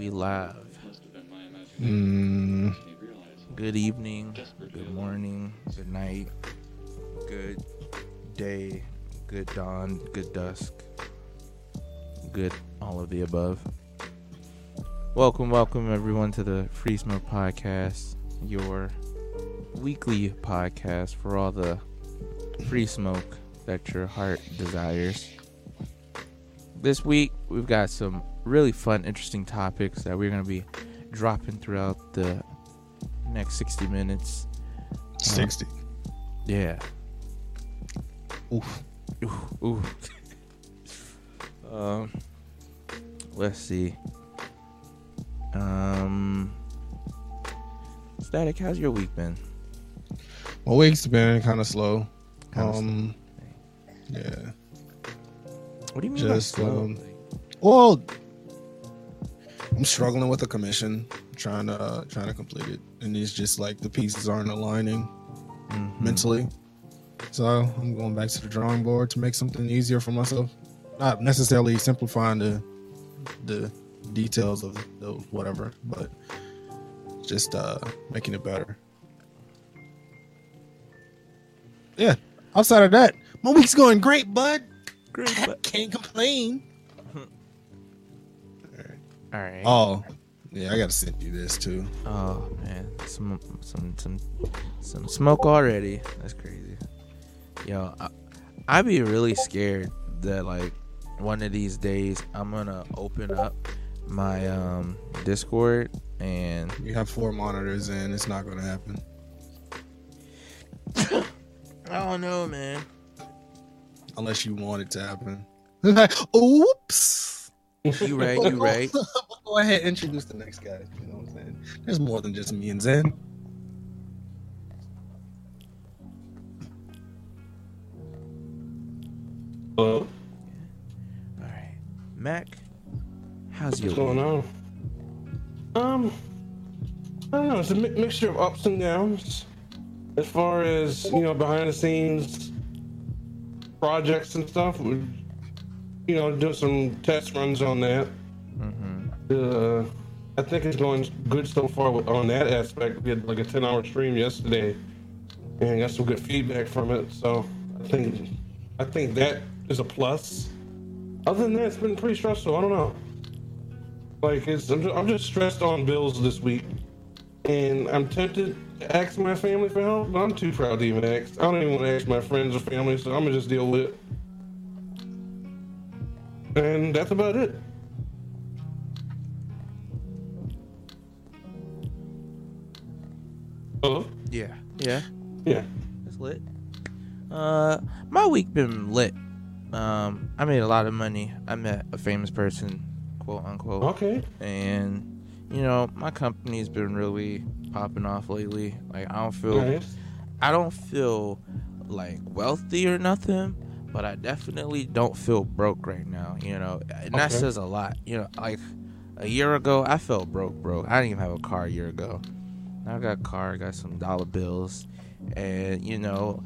we live. Mm, Good evening, good morning, good night, good day, good dawn, good dusk, good all of the above. Welcome, welcome everyone to the Free Smoke Podcast, your weekly podcast for all the free smoke that your heart desires. This week, we've got some really fun, interesting topics that we're going to be dropping throughout the next 60 minutes. 60. Yeah. Oof. Ooh. ooh. um, let's see. Um, Static, how's your week been? My week's been kind of slow. Kinda um, yeah. What do you mean just, um, Well, I'm struggling with the commission, trying to uh, trying to complete it, and it's just like the pieces aren't aligning Mhm. mentally. So I'm going back to the drawing board to make something easier for myself. Not necessarily simplifying the the details of the whatever, but just uh making it better. Yeah. Outside of that, my week's going great, bud. Great, but- Can't complain. All right. Oh, yeah, I gotta send you this too. Oh man, some some some some smoke already. That's crazy. Yo, I, I'd be really scared that like one of these days I'm gonna open up my um Discord and You have four monitors and it's not gonna happen. I don't know, man. Unless you want it to happen. Oops. You right, you right. Go ahead, introduce the next guy. You know what I'm saying? There's more than just me and Zen. Hello. All right, Mac, how's your What's going on? Um, I don't know. It's a mi- mixture of ups and downs. As far as you know, behind the scenes projects and stuff. We, you know, do some test runs on that. Mm-hmm. Uh, I think it's going good so far on that aspect. We had like a ten-hour stream yesterday, and got some good feedback from it. So I think, I think that is a plus. Other than that, it's been pretty stressful. I don't know. Like it's, I'm just, I'm just stressed on bills this week, and I'm tempted ask my family for help, but I'm too proud to even ask. I don't even want to ask my friends or family, so I'm gonna just deal with it. And that's about it. Hello? Yeah, yeah. Yeah. It's lit. Uh, my week been lit. Um, I made a lot of money. I met a famous person, quote unquote, Okay. and you know my company's been really popping off lately. Like I don't feel, Nice. I don't feel like wealthy or nothing, but I definitely don't feel broke right now. You know, and that says a lot. You know, like a year ago, I felt broke, broke. I didn't even have a car a year ago. Now I got a car, I got some dollar bills, and you know,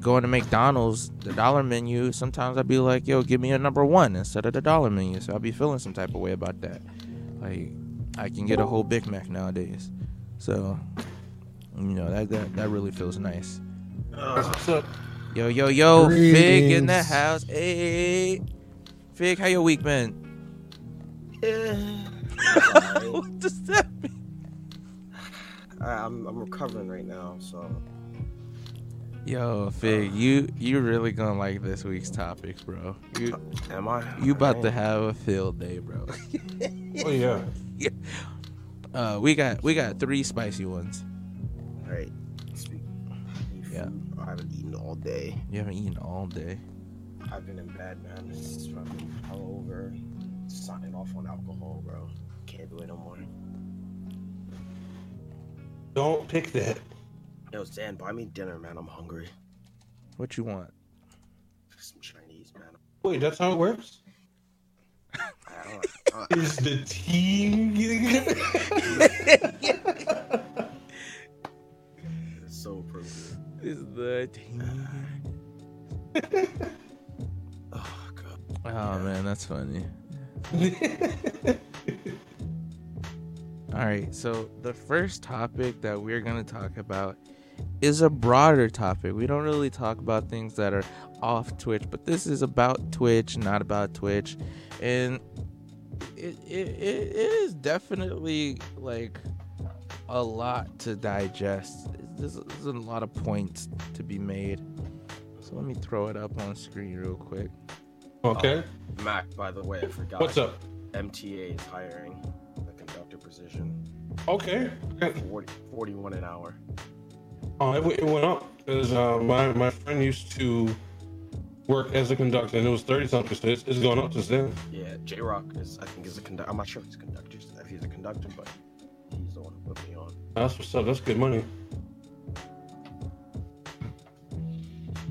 going to McDonald's, the dollar menu. Sometimes I'd be like, "Yo, give me a number one instead of the dollar menu." So I'd be feeling some type of way about that. Like, I can get a whole Big Mac nowadays. So, you know, that that, that really feels nice. What's up? Yo, yo, yo, Fig in the house. Hey, Fig, how your week been? what does that mean? I, I'm I'm recovering right now, so Yo, Fig, uh, you you really gonna like this week's topics, bro. You am I? you about I to have a field day, bro. Oh yeah. uh, we got we got three spicy ones. Right. Speak. Yeah. I haven't eaten all day. You haven't eaten all day. I've been in bed, man. This is fucking hungover. Signing off on alcohol, bro. Can't do it no more. Don't pick that. Yo, Zan, buy me dinner, man. I'm hungry. What you want? Some Chinese, man. Wait, that's how it works? I don't, Is the team getting it? it's so appropriate. Is the team? Oh god. Oh man, that's funny. All right, so the first topic that we're going to talk about is a broader topic. We don't really talk about things that are off Twitch, but this is about Twitch, not about Twitch. And it, it, it is definitely like a lot to digest. There's, there's a lot of points to be made. So let me throw it up on screen real quick. Okay. Mac, by the way, I forgot. What's up? MTA is hiring the conductor position. Okay. 40, 41 an hour. Oh, it, it went up because uh, my my friend used to work as a conductor, and it was thirty something. So it's, it's going up since then. Yeah, J Rock is, I think, is a conductor. I'm not sure if he's a conductor, if he's a conductor, but he's the one who put me on. That's what's up. That's good money.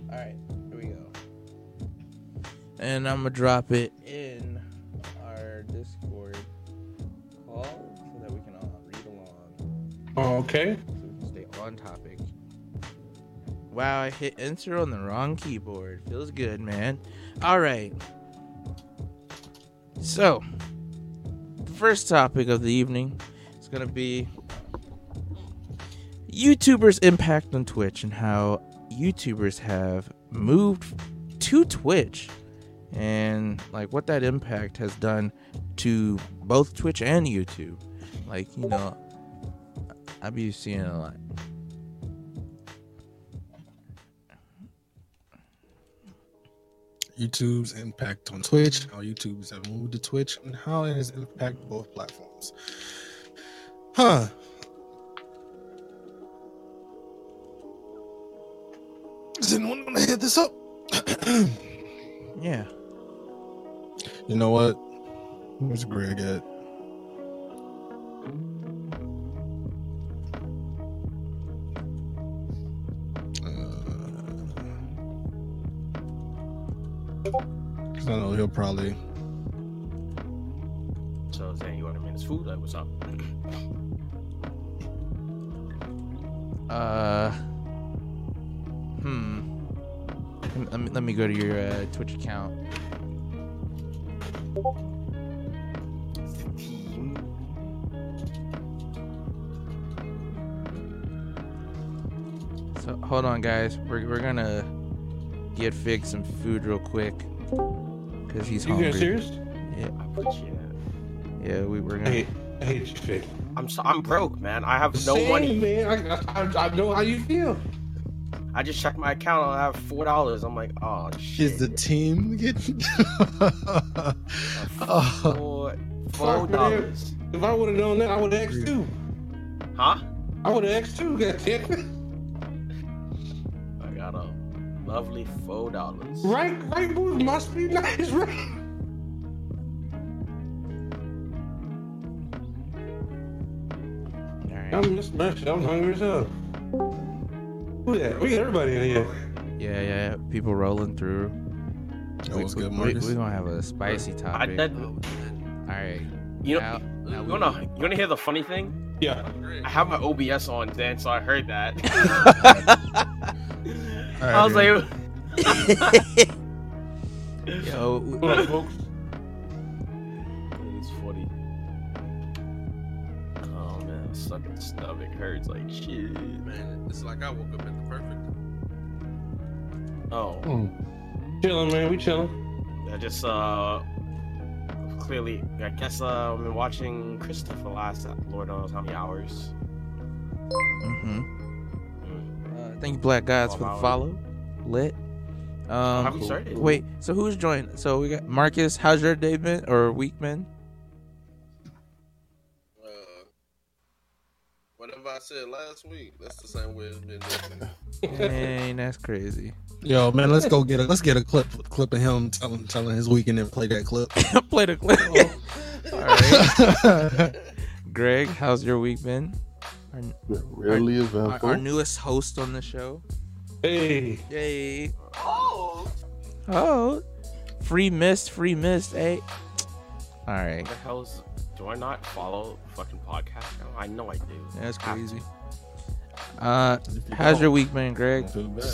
All right, here we go. And I'm gonna drop it in our Discord call so that we can all read along, Oh, okay. so we can stay on topic. Wow, I hit enter on the wrong keyboard. Feels good, man. All right. So, the first topic of the evening is gonna be YouTubers' impact on Twitch and how YouTubers have moved to Twitch and like what that impact has done to both Twitch and YouTube. Like, you know, I be seeing a lot. YouTube's impact on Twitch, how YouTubers have moved to Twitch, and how it has impacted both platforms. Huh. Is anyone gonna hit this up? Yeah. you know what? Where's Greg at? Because I know he'll probably. So, Zan, you want him in his food? Like, what's up? Uh Hmm. Let me, let me go to your uh, Twitch account. So hold on, guys. We're, we're gonna get Fig some food real quick because he's You hungry. guys serious? Yeah, I put you yeah. We we're I gonna. hate, I hate you, Fig. I'm so, I'm broke, man. I have no Same, money. man. I, I, I know how you feel. I just checked my account. I have four dollars. I'm like, oh shit. Is the team getting. oh, four four Fuck, dollars? If I would have known that, I would have asked too. Huh? I would have asked too. Goddamn. I got a lovely four dollars. Right, right moves must be nice, right? All right. I'm just messing. I'm hungry as hell. Who that? We got everybody in here. Yeah, yeah. People rolling through. that was we, good, we, Marcus. we gonna have a spicy I topic. All right. You know, now you we- wanna you wanna hear the funny thing? Yeah. I have my OBS on, Dan, so I heard that. All right, I was dude. like, Yo, What up, folks? it's funny. Oh man, sucking stomach hurts like shit. Man, it's like I woke up at the perfect. Oh, Chilling, man. We chilling. I just uh clearly, I guess uh, I've been watching Christopher last uh, Lord knows how many hours. hmm Mm. Uh, thank you, Black Gods, for the Twelve follow. Lit. Um, Have you started? Wait, so who's joined? So we got Marcus. How's your day been or week been? Uh, whatever I said last week, that's the same way it's been. this week. Dang, that's crazy. Yo, man, let's go get a let's get a clip clip of him telling telling his weekend and then play that clip. Play the clip. All right, Greg, how's your week been? Our, Really our, eventful. our newest host on the show. Hey. Hey. Oh, Oh. free mist, free mist. Hey. All right, What the hell's do I not follow fucking podcast now? I know I do. that's crazy. Uh, how's your week been, Greg?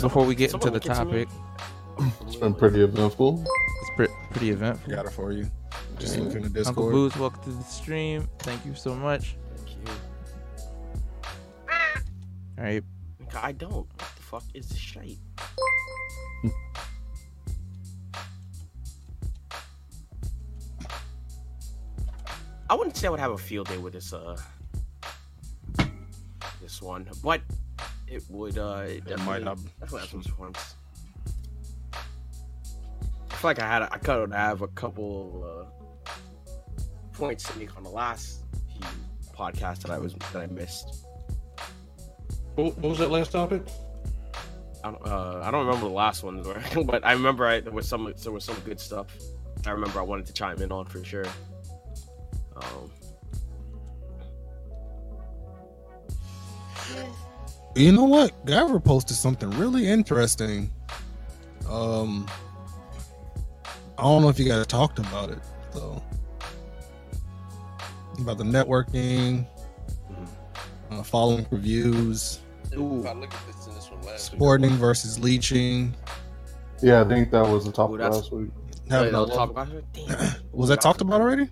Before we get into Someone the into me. topic, It's been pretty eventful. it's pre- pretty eventful. Got it for you. Just look in the Uncle Discord. Booze, welcome to the stream. Thank you so much. All right. I don't. What the fuck is this shite? I wouldn't say I would have a field day with this uh this one, but it would uh it It might definitely, not. definitely have some points. I feel like I had a, I could have a couple uh points to make on the last few podcasts that I was that I missed. What what was that last topic? I don't, uh, I don't remember the last one, but I remember I, there was some there was some good stuff. I remember I wanted to chime in on for sure. Um, You know what? Guyver posted something really interesting. Um, I don't know if you guys talked about it though. About the networking, uh, following reviews, ooh, If I look at this in this one last week, sporting versus leeching. Yeah, I think that was the Ooh, topic that's- last week. Having no, a talk about was that talked about already?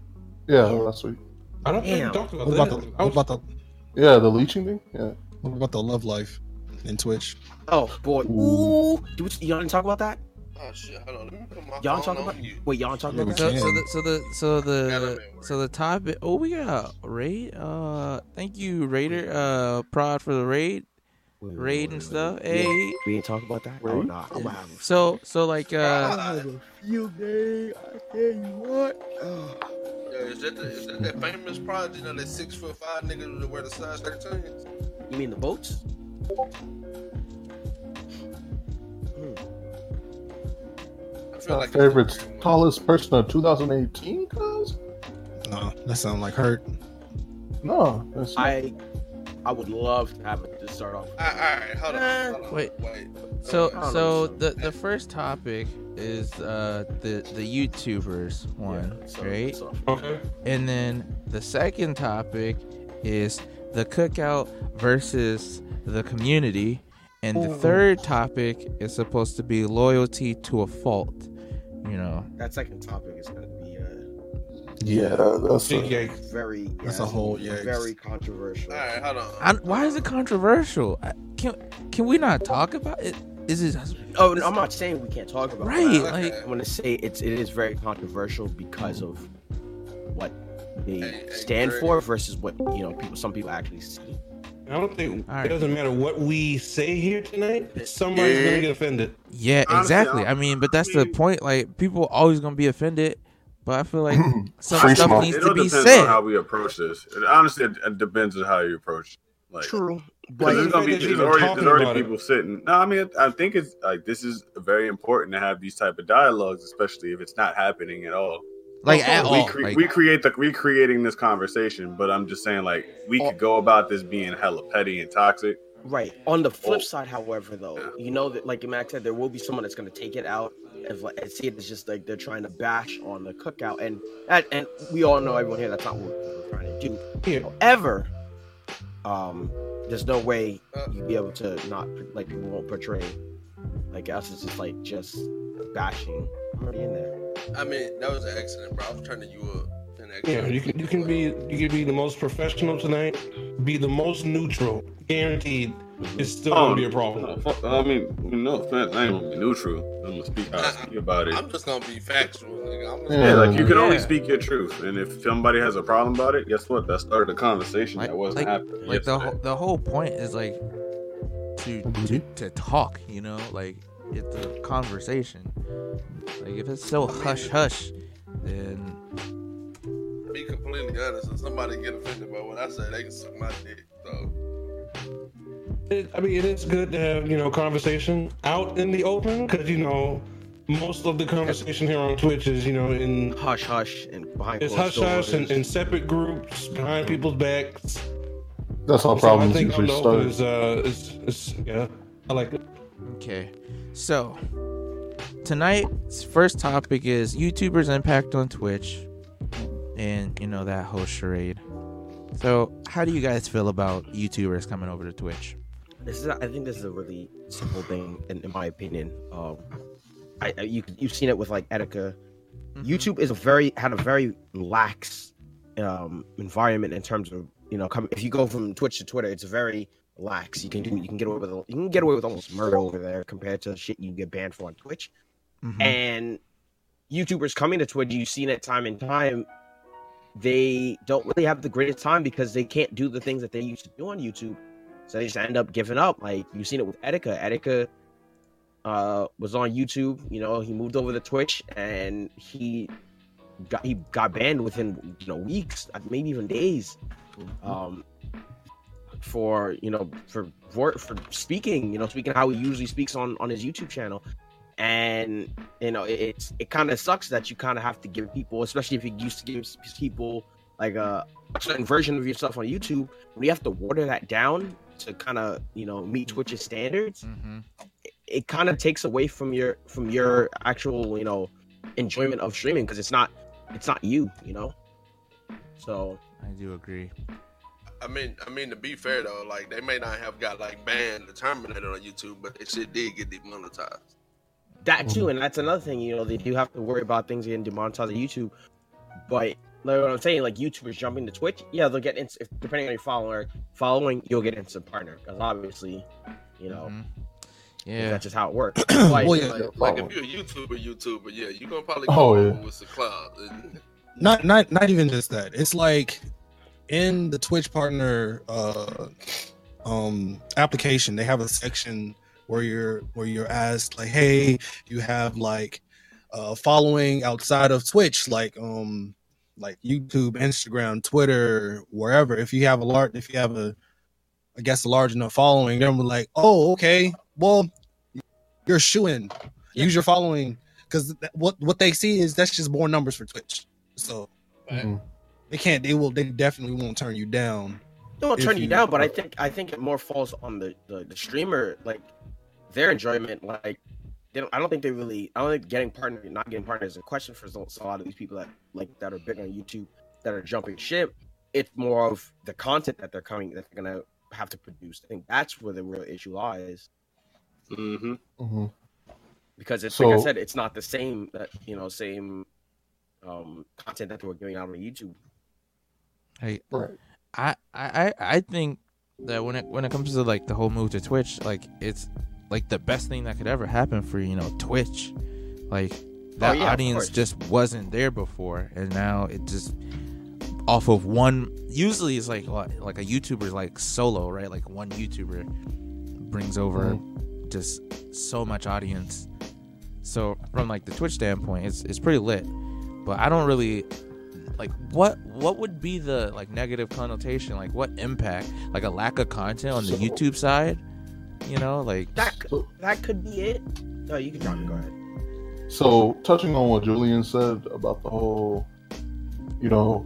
Yeah, last week. I don't think Damn. we talked about What that. about the what was- about the Yeah, the leeching thing. Yeah. what about the love life in Twitch? Oh boy, ooh, do we, y'all didn't talk about that? oh shit, hold on. Let me Y'all phone talk about mute. wait, y'all talk Yeah, about? So, so the so the so the be at work. so the topic. Oh, we got raid. Uh, thank you, Raider. Uh, prod for the raid, Wait, wait, raid wait, and wait, stuff. wait. Hey, we ain't talk about that. Oh Raid? nah, I'm gonna have a so so like uh, field day. I tell you what. yeah, is that the, is that, that famous project? You know, that six foot five niggas that wear the size 13s? You mean the boats? I feel My like favorite it's a pretty one. tallest person of 2018, cuz? No, that sounds like hurt. No, that's I I would love to have it to start off. All right, all right, hold Eh. on, hold on. Wait. wait. so I so the the first topic is uh the the YouTubers one, Yeah, so- right? so- Okay. And then the second topic is the cookout versus the community. And the third topic is supposed to be loyalty to a fault. You know, that second topic is going to be uh, yeah, that- that's Big a, yikes. very That's yeah, a whole it's yikes. very controversial. All right, hold on. I, why is it controversial? I, can can we not talk about it? Is it Oh, no, I'm not saying we can't talk about it? right? it. Like, I'm going to say it's it is very controversial because of what they Hey, hey, stand Greg. for versus what you know people some people actually see. I don't think All right. it doesn't matter what we say here tonight. Somebody's Yeah. gonna get offended. yeah, exactly. I- I mean, but that's the point. Like, people always gonna be offended, but I feel like hmm. some Free stuff smoke. needs It to be said. on how we approach this. It, honestly, it, it depends on how you approach. it. Like, True, but there's gonna be there's already, there's already about it. people sitting. No, I mean, I think it's like this is very important to have these type of dialogues, especially if it's not happening at all. Like at we, all. cre- Like, we create the recreating this conversation, but I'm just saying like we Oh. could go about this being hella petty and toxic. Right on the flip Oh. side, however, though, you know that like Max said, there will be someone that's going to take it out and, and see it as just like they're trying to bash on the cookout, and that and we all know everyone here that's not what we're trying to do. Here, However, um, there's no way you'd be able to not like we won't portray like us as just like just bashing. I'm already in there. I mean, that was an accident, bro. I was turning you up. An yeah, accident. you can you can be you can be the most professional tonight, be the most neutral, guaranteed. It's still Oh, gonna be a oh, problem. fuck, I mean, no offense, I ain't gonna be neutral. I'm gonna speak how I speak about it. I'm just gonna be factual, nigga. I'm just Yeah, like you can only Yeah. speak your truth, and if somebody has a problem about it, guess what? That started a conversation Like- that wasn't like- happening. like the yesterday. whole, the whole point is like to to to talk. You know, like it's a conversation. Like if it's so hush hush, then be completely honest. If somebody get offended by what I say, they can suck my dick. So It, I mean, it is good to have you know conversation out in the open because you know most of the conversation here on Twitch is you know in Hush, hush, and behind it's hush hush and in separate groups behind people's backs. that's how So I problems think usually on the start. is uh is, is yeah I like it. okay. So tonight's first topic is YouTubers' impact on Twitch, and you know that whole charade. So how do you guys feel about YouTubers coming over to Twitch? This is, I think, this is a really simple thing, in, in my opinion. Um, I, I you you've seen it with like Etika. Mm-hmm. YouTube is a very had a very lax um environment in terms of you know come if you go from Twitch to Twitter, it's very lax. You can do you can get away with you can get away with almost murder over there compared to shit you can get banned for on Twitch. Mhm. And YouTubers coming to Twitch, you've seen it time and time. They don't really have the greatest time because they can't do the things that they used to do on YouTube. So they just end up giving up. Like you've seen it with Etika. Etika uh, was on YouTube. You know, he moved over to Twitch and he got he got banned within you know weeks, maybe even days, um, for you know for for for speaking. You know, speaking how he usually speaks on on his YouTube channel. And you know, it, it's it kind of sucks that you kind of have to give people, especially if you used to give people like a, a certain version of yourself on YouTube, when you have to water that down to kind of you know meet Twitch's standards, Mhm. it, it kind of takes away from your from your actual you know enjoyment of streaming because it's not it's not you, you know. So I do agree. I mean, I mean to be fair though, like they may not have got like banned or terminated on YouTube, but they shit did get demonetized. That too, and that's another thing. You know, they do have to worry about things getting demonetized on YouTube. But like what I'm saying, like YouTubers jumping to Twitch, yeah, they'll get ins- if, depending on your follower following, you'll get instant partner because obviously, you know, Mhm. Yeah. that's just how it works. Like, Well, yeah. Like, like if you're a YouTuber, YouTuber, yeah, you're gonna probably go Oh, go yeah. with some cloud. And- not not not even just that it's like in the twitch partner uh um application they have a section where you're where you're asked like hey you have like uh following outside of twitch like um like youtube instagram twitter wherever if you have a large if you have a i guess a large enough following then we're like oh okay well you're shooing use your following because what what they see is that's just more numbers for twitch so Mhm. they can't. They will. They definitely won't turn you down. don't turn you you- down, but I think I think it more falls on the the, the streamer, like their enjoyment. Like they don't, I don't think they really. I don't think getting partner, not getting partner is a question for so- so a lot of these people that like that are big on YouTube that are jumping ship. It's more of the content that they're coming that they're gonna have to produce. I think that's where the real issue lies Mm-hmm. Mhm. because it's like I said, it's not the same that you know same um content that they were giving out on YouTube. Hey, Right. I, I I- I think that when it when it comes to like the whole move to Twitch, like it's like the best thing that could ever happen for you know Twitch, like oh, that Oh, yeah, audience just wasn't there before, and now it just off of one. Usually it's like like a YouTuber like solo, right? Like one YouTuber brings over mm-hmm. just so much audience. So from like the Twitch standpoint, it's it's pretty lit, but I don't really like what what would be the like negative connotation like what impact like a lack of content on the So- youtube side you know like That could, that could be it. Oh, you can drop it. Go ahead. So, touching on what Julian said about the whole, you know,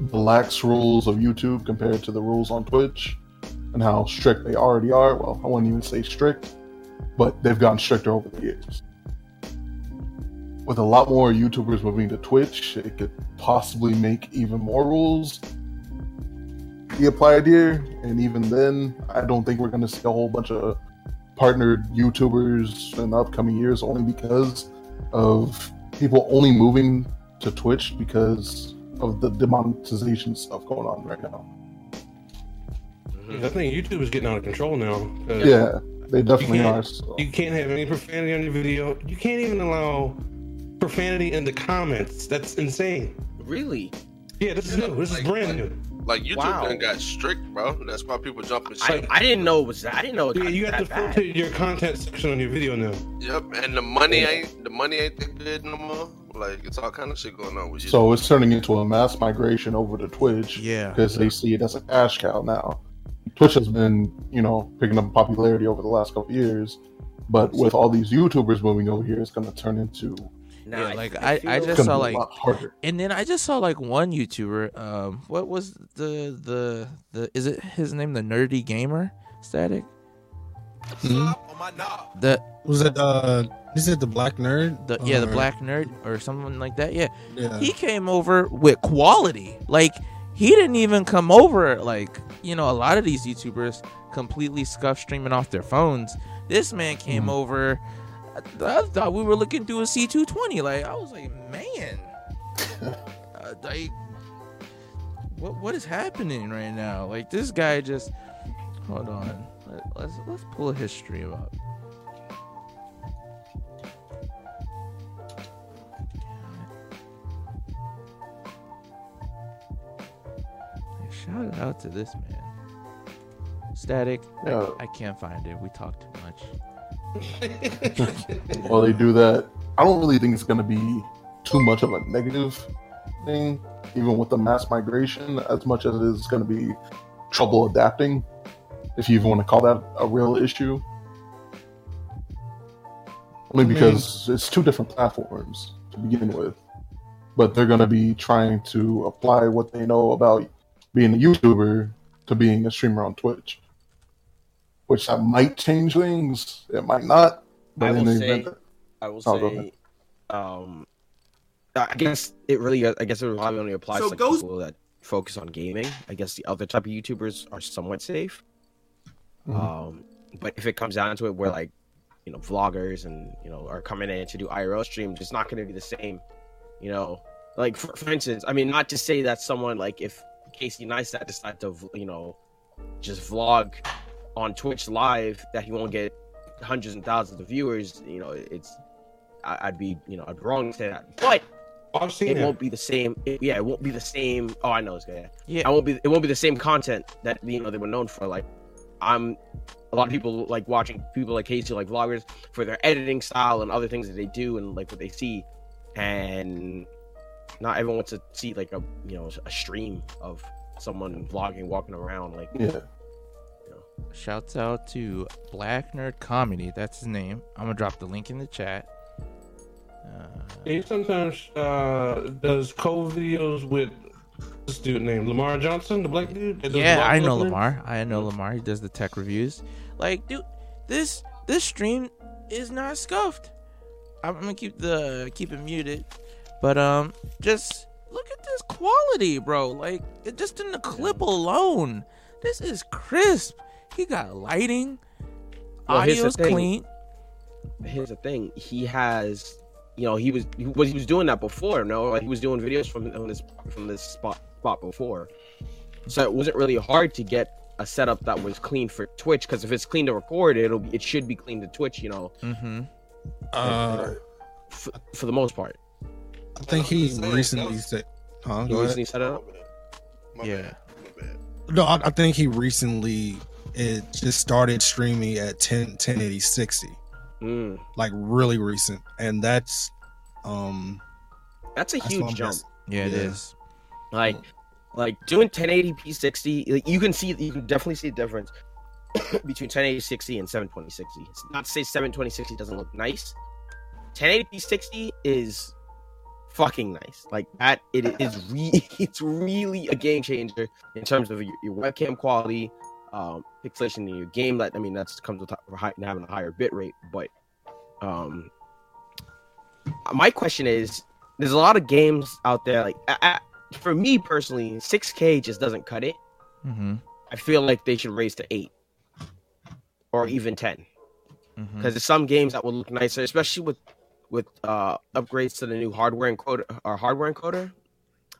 the lax rules of YouTube compared to the rules on Twitch and how strict they already are. Well, I wouldn't even say strict, but they've gotten stricter over the years. With a lot more YouTubers moving to Twitch, it could possibly make even more rules be applied here. And even then, I don't think we're going to see a whole bunch of partnered YouTubers in the upcoming years only because of people only moving to Twitch because of the demonetization stuff going on right now. I think YouTube is getting out of control now. Yeah, they definitely can't- are. So. You can't have any profanity on your video. You can't even allow profanity in the comments. That's insane. Really? Yeah, this is new. This is brand like- new. Like YouTube Wow. done got strict, bro. That's why people jumping I, shit. I didn't know it was that. I didn't know it Yeah, you have to that bad. filter your content section on your video now. Yep, and the money ain't the money ain't that good no more. Like it's all kind of shit going on with you. So it's turning into a mass migration over to Twitch yeah because they see it as a cash cow now. Twitch has been, you know, picking up popularity over the last couple years, but with all these YouTubers moving over here, it's going to turn into Nah, Yeah, I- like, I I- I just saw, like- a lot harder. and then i just saw like one youtuber um what was the the the is it his name the nerdy gamer static Stop on my knob. the Was it uh? Is it the black nerd? the yeah the black nerd or something like that yeah Yeah. he came over with quality. Like he didn't even come over like you know a lot of these YouTubers completely scuff streaming off their phones. This man came Mhm. over. I, I thought we were looking through a C220. Like I was like, man, uh, like what what is happening right now? Like this guy just Hold on. Let, let's let's pull a history up. Shout out to this man. Static. I- Yeah. I, can't find it. We talk too much. While they do that, I don't really think it's going to be too much of a negative thing, even with the mass migration, as much as it is going to be trouble adapting, if you even want to call that a real issue. Only because it's two different platforms to begin with, but they're going to be trying to apply what they know about being a YouTuber to being a streamer on Twitch. Which that might change things, it might not. But I in will the say- event that I will Oh, say, um, I guess it really, I guess it probably only applies So to like, Ghost- people that focus on gaming. I guess the other type of YouTubers are somewhat safe. Mhm. Um, but if it comes down to it, where like, you know, vloggers and you know are coming in to do IRL streams, it's not going to be the same. You know, like for, for instance, I mean, not to say that someone like if Casey Neistat decide to, you know, just vlog on Twitch live, that he won't get hundreds and thousands of viewers. You know, it's I, I'd be you know I'd be wrong to say that, but I've seen it it. won't be the same. it- yeah, it won't be the same. Oh, I know it's good. Yeah. Yeah. I won't be. It won't be the same content that you know they were known for. Like, I'm a lot of people like watching people like Casey, like vloggers, for their editing style and other things that they do and like what they see, and not everyone wants to see like a you know a stream of someone vlogging, walking around. Like, Yeah. Shouts out to Black Nerd Comedy. That's his name. I'm gonna drop the link in the chat. Uh, He sometimes uh, does co videos with this dude named Lamar Johnson, the black dude. yeah, I know. Lamar. I know Lamar. He does the tech reviews. Like, dude, this this stream is not scuffed. I'm gonna keep the keep it muted, but um, just look at this quality, bro. Like, it just in the clip alone, this is crisp. He got lighting, Well, here's the audio's clean. here's the thing he has you know he was he was, he was doing that before no like he was doing videos from from this from this spot spot before so it wasn't really hard to get a setup that was clean for twitch because if it's clean to record it'll be it should be clean to twitch you know Mm-hmm. Uh, f- for the most part I think he recently Ghost- said, "Huh?" he recently set it up My Yeah. bad. My bad. No, I, I think he recently it just started streaming at 10 1080 60, mm, like really recent, and that's um that's a that's huge what jump. Yeah, it Yeah. is. like like doing 1080p 60 like, you can see you can definitely see the difference between 1080 60 and 720 60 it's not to say 720 60 doesn't look nice. 1080p 60 is fucking nice. Like that it is re- it's really a game changer in terms of your, your webcam quality um pixelation in your game that i mean that's comes with hi- having a higher bit rate but um my question is there's a lot of games out there like I, I, for me personally 6k just doesn't cut it Mm-hmm. i feel like they should raise to 8 or even 10 Mm-hmm. because there's some games that will look nicer especially with with uh upgrades to the new hardware encoder or hardware encoder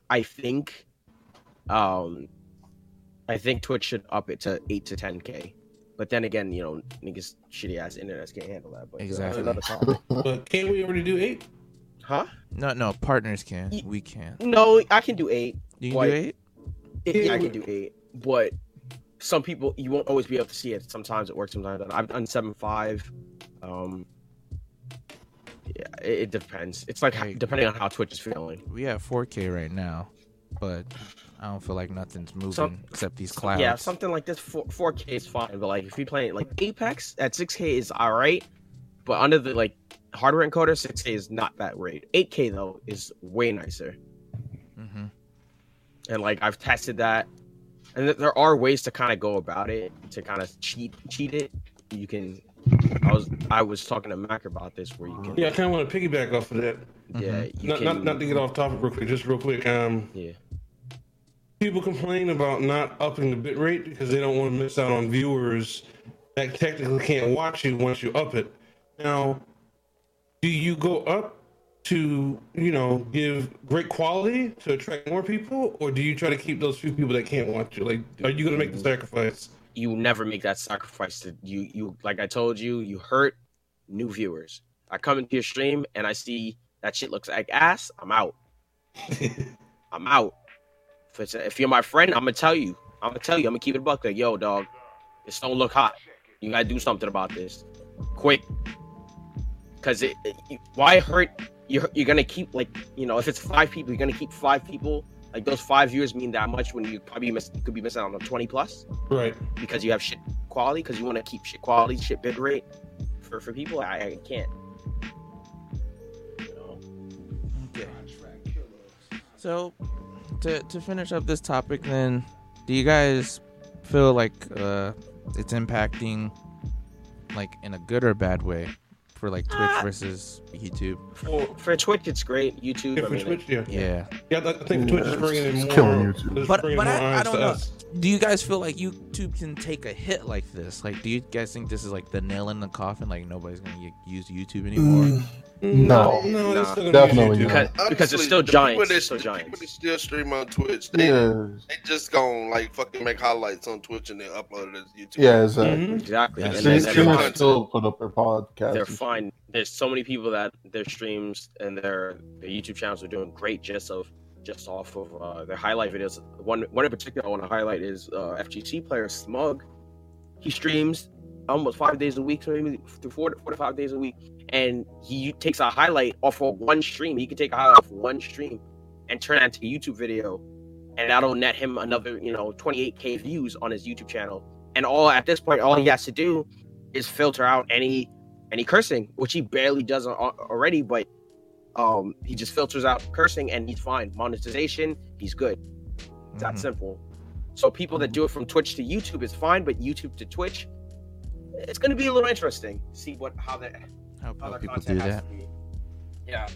i think um i think twitch should up it to 8 to 10k but then again you know niggas shitty ass internets can't handle that but uh, Exactly. another topic. But can't we already do eight? huh No, no, partners can. Ye- We can't. no i can do 8 You can Why- do eight. It, Yeah, yeah, I can do eight, but some people you won't always be able to see it. Sometimes it works, sometimes not. I've done seven five. Um, yeah, it, it depends. It's like Hey. depending on how Twitch is feeling. We have 4K right now, but I don't feel like nothing's moving Some- except these clouds. Yeah, something like this. Four four K is fine, but like if you play like Apex at six K is all right, but under the like hardware encoder, six K is not that great. Eight K though is way nicer. Mm-hmm. and like I've tested that, and th- there are ways to kind of go about it to kind of cheat cheat it. You can. I was I was talking to Mac about this where you can. Yeah, I kind of want to piggyback off of that. Yeah. You Not, can, not, not to get off topic real quick, just real quick. Um, Yeah. People complain about not upping the bit rate because they don't want to miss out on viewers that technically can't watch you once you up it. Now, do you go up to you know give great quality to attract more people, or do you try to keep those few people that can't watch you? Like, are you going to make the sacrifice? you never make that sacrifice to you you like I told you, you hurt new viewers. I come into your stream and I see that shit looks like ass, I'm out. I'm out. If, it's, if you're my friend, I'm gonna tell you. I'm gonna tell you. I'm gonna keep it a buck. Like, yo, dog, this don't look hot. You gotta do something about this, quick. Cause it, it- why hurt? You're you're gonna keep like you know if it's five people, you're gonna keep five people. Like those five viewers mean that much when you probably miss could be missing out on 20 plus Right. because you have shit quality because you want to keep shit quality, shit bit rate for for people. I, I can't. You know? Okay. So, to to finish up this topic, then, do you guys feel like uh, it's impacting, like in a good or bad way, for like Twitch Ah. versus YouTube? For, for Twitch, it's great. YouTube, Yeah, I for mean, Twitch, yeah. Yeah. Yeah, I think Twitch is bringing in it's more. killing YouTube. it's But but more I, I don't know. us. Do you guys feel like YouTube can take a hit like this? Like, do you guys think this is like the nail in the coffin? Like nobody's gonna use YouTube anymore? No. no, Nah. they're still gonna Definitely use not. because because it's still the giants. People that, still the giants. people that still stream on Twitch, they, Yeah, they just gonna like fucking make highlights on Twitch and then upload it as YouTube. yeah, exactly. Mhm. Exactly. Yeah, And Stream- then Streamers Streamers still put up their podcast. they're fine. There's so many people that their streams and their their YouTube channels are doing great just of just off of uh, their highlight videos. One one in particular I want to highlight is uh, FGC player Smug. He streams almost five days a week, maybe four to, four to five days a week, and he takes a highlight off of one stream. He can take a highlight off one stream and turn that into a YouTube video, and that'll net him another you know 28k views on his YouTube channel. And all at this point, all he has to do is filter out any any cursing, which he barely does already, but um, he just filters out cursing and he's fine. Monetization, he's good. It's that Mhm. simple. So people that do it from Twitch to YouTube is fine, but YouTube to Twitch, it's going to be a little interesting. See what how that How, how how people do content has that? Yeah.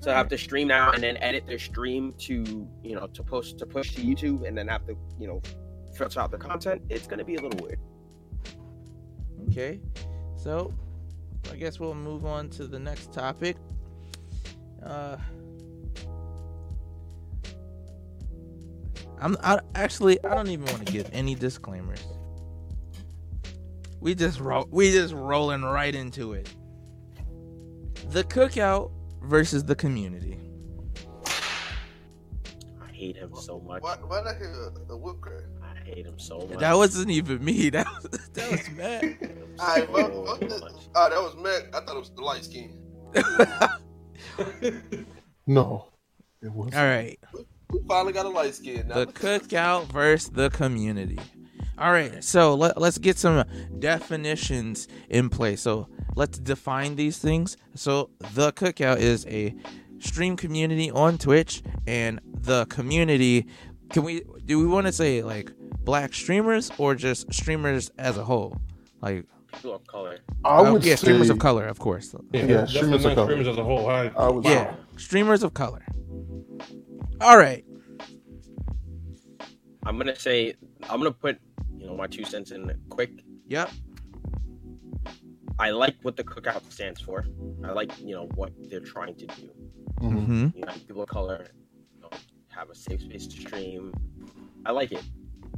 So have to stream now and then edit their stream to you know to post to push to YouTube and then have to you know filter out the content. It's going to be a little weird. Okay, so I guess we'll move on to the next topic. Uh, I'm I, actually I don't even want to give any disclaimers. We just ro- we just rolling right into it. The cookout versus the community. I hate him so much. Why, why the hell a whip crack? I hate him so much. That wasn't even me. That was that was Matt. I hate Alright, so what, what the, much. oh, that was Mac. I thought it was the light skin. No, it was. All right. We finally got a light skin. Now. the cookout versus the community. All right, so let, let's get some definitions in place. So let's define these things. So the cookout is a stream community on Twitch, and the community. Can we do we want to say like black streamers or just streamers as a whole? Like People of color. I uh, would yeah, say, streamers of color, of course. Yeah, Yeah, streamers of color. streamers as a whole. I, I would Yeah, streamers of color. All right. I'm gonna say I'm gonna put you know my two cents in quick. Yep. I like what the cookout stands for. I like you know what they're trying to do. Mhm. Mm-hmm. You know, people of color you know, have a safe space to stream. I like it.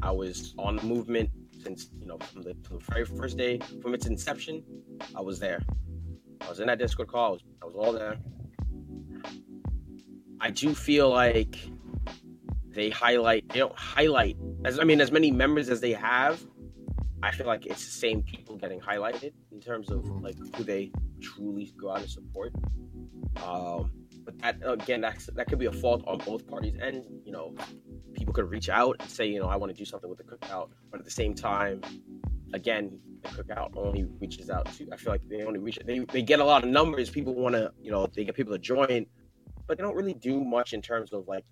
I was on the movement since you know from the, from the very first day from its inception. I was there. I was in that Discord call. I was, I was all there. I do feel like they highlight. They don't highlight as I mean as many members as they have. I feel like it's the same people getting highlighted in terms of Mhm. like who they truly go out and support. Um, but that again, that's that could be a fault on both parties, and you know, people could reach out and say, you know, I want to do something with the cookout, but at the same time, again, the cookout only reaches out to. I feel like they only reach. They they get a lot of numbers. People want to, you know, they get people to join, but they don't really do much in terms of like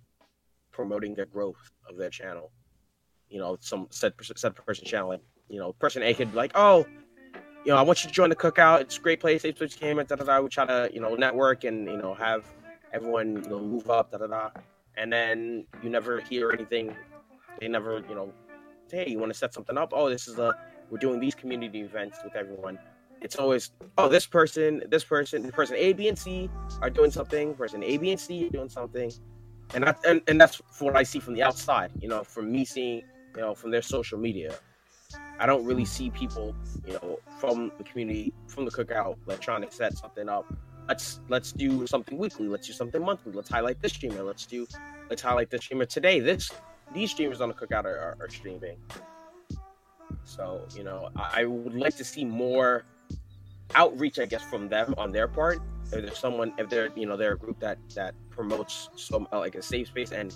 promoting their growth of their channel. You know, some set set person channel, like you know, person A could be like, oh, you know, I want you to join the cookout. It's a great place. Safe Switch came and da da da. We try to, you know, network and you know have everyone you know move up da da da. And then you never hear anything. They never, you know, hey, you want to set something up? Oh, this is a we're doing these community events with everyone. It's always oh this person, this person, person A, B, and C are doing something. Person A, B, and C are doing something. And that and, and that's what I see from the outside. You know, from me seeing, you know, from their social media. I don't really see people, you know, from the community, from the cookout, like trying to set something up. Let's let's do something weekly. Let's do something monthly. Let's highlight this streamer. Let's do let's highlight this streamer today. This these streamers on the cookout are, are, are streaming. So you know, I, I would like to see more outreach, I guess, from them on their part. If there's someone, if they're you know they're a group that that promotes some uh, like a safe space and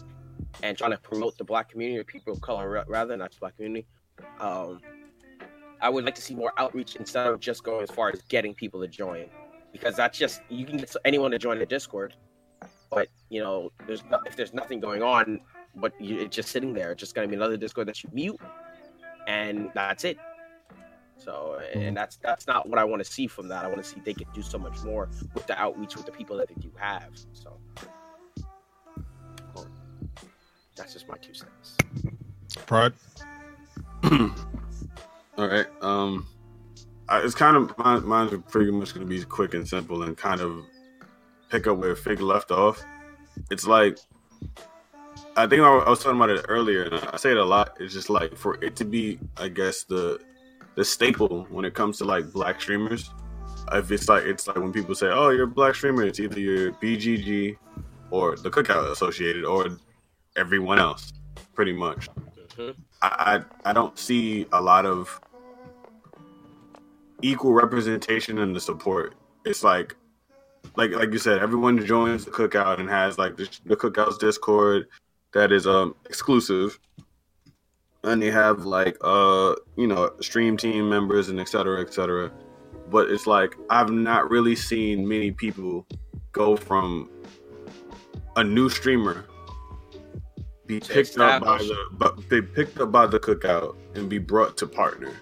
and trying to promote the black community or people of color rather not the black community. Um, I would like to see more outreach instead of just going as far as getting people to join, because that's just you can get anyone to join the Discord, but you know there's no, if there's nothing going on, but you, it's just sitting there, it's just gonna be another Discord that you mute, and that's it. So, and that's that's not what I want to see from that. I want to see they can do so much more with the outreach with the people that they do have. So, well, that's just my two cents. Pride. All right. Um, I, it's kind of mine, mine's pretty much going to be quick and simple and kind of pick up where Fig left off. It's like I think I, I was talking about it earlier, and I say it a lot. It's just like for it to be, I guess the the staple when it comes to like black streamers. If it's like it's like when people say, "Oh, you're a black streamer," it's either your BGG or the Cookout Associated or everyone else, pretty much. Mhm. I, I I don't see a lot of equal representation and the support. It's like like like you said, everyone joins the cookout and has like the, the cookouts Discord that is um exclusive, and they have like uh you know stream team members and et cetera, et cetera. But it's like I've not really seen many people go from a new streamer be picked up by the but be picked up by the cookout and be brought to partner.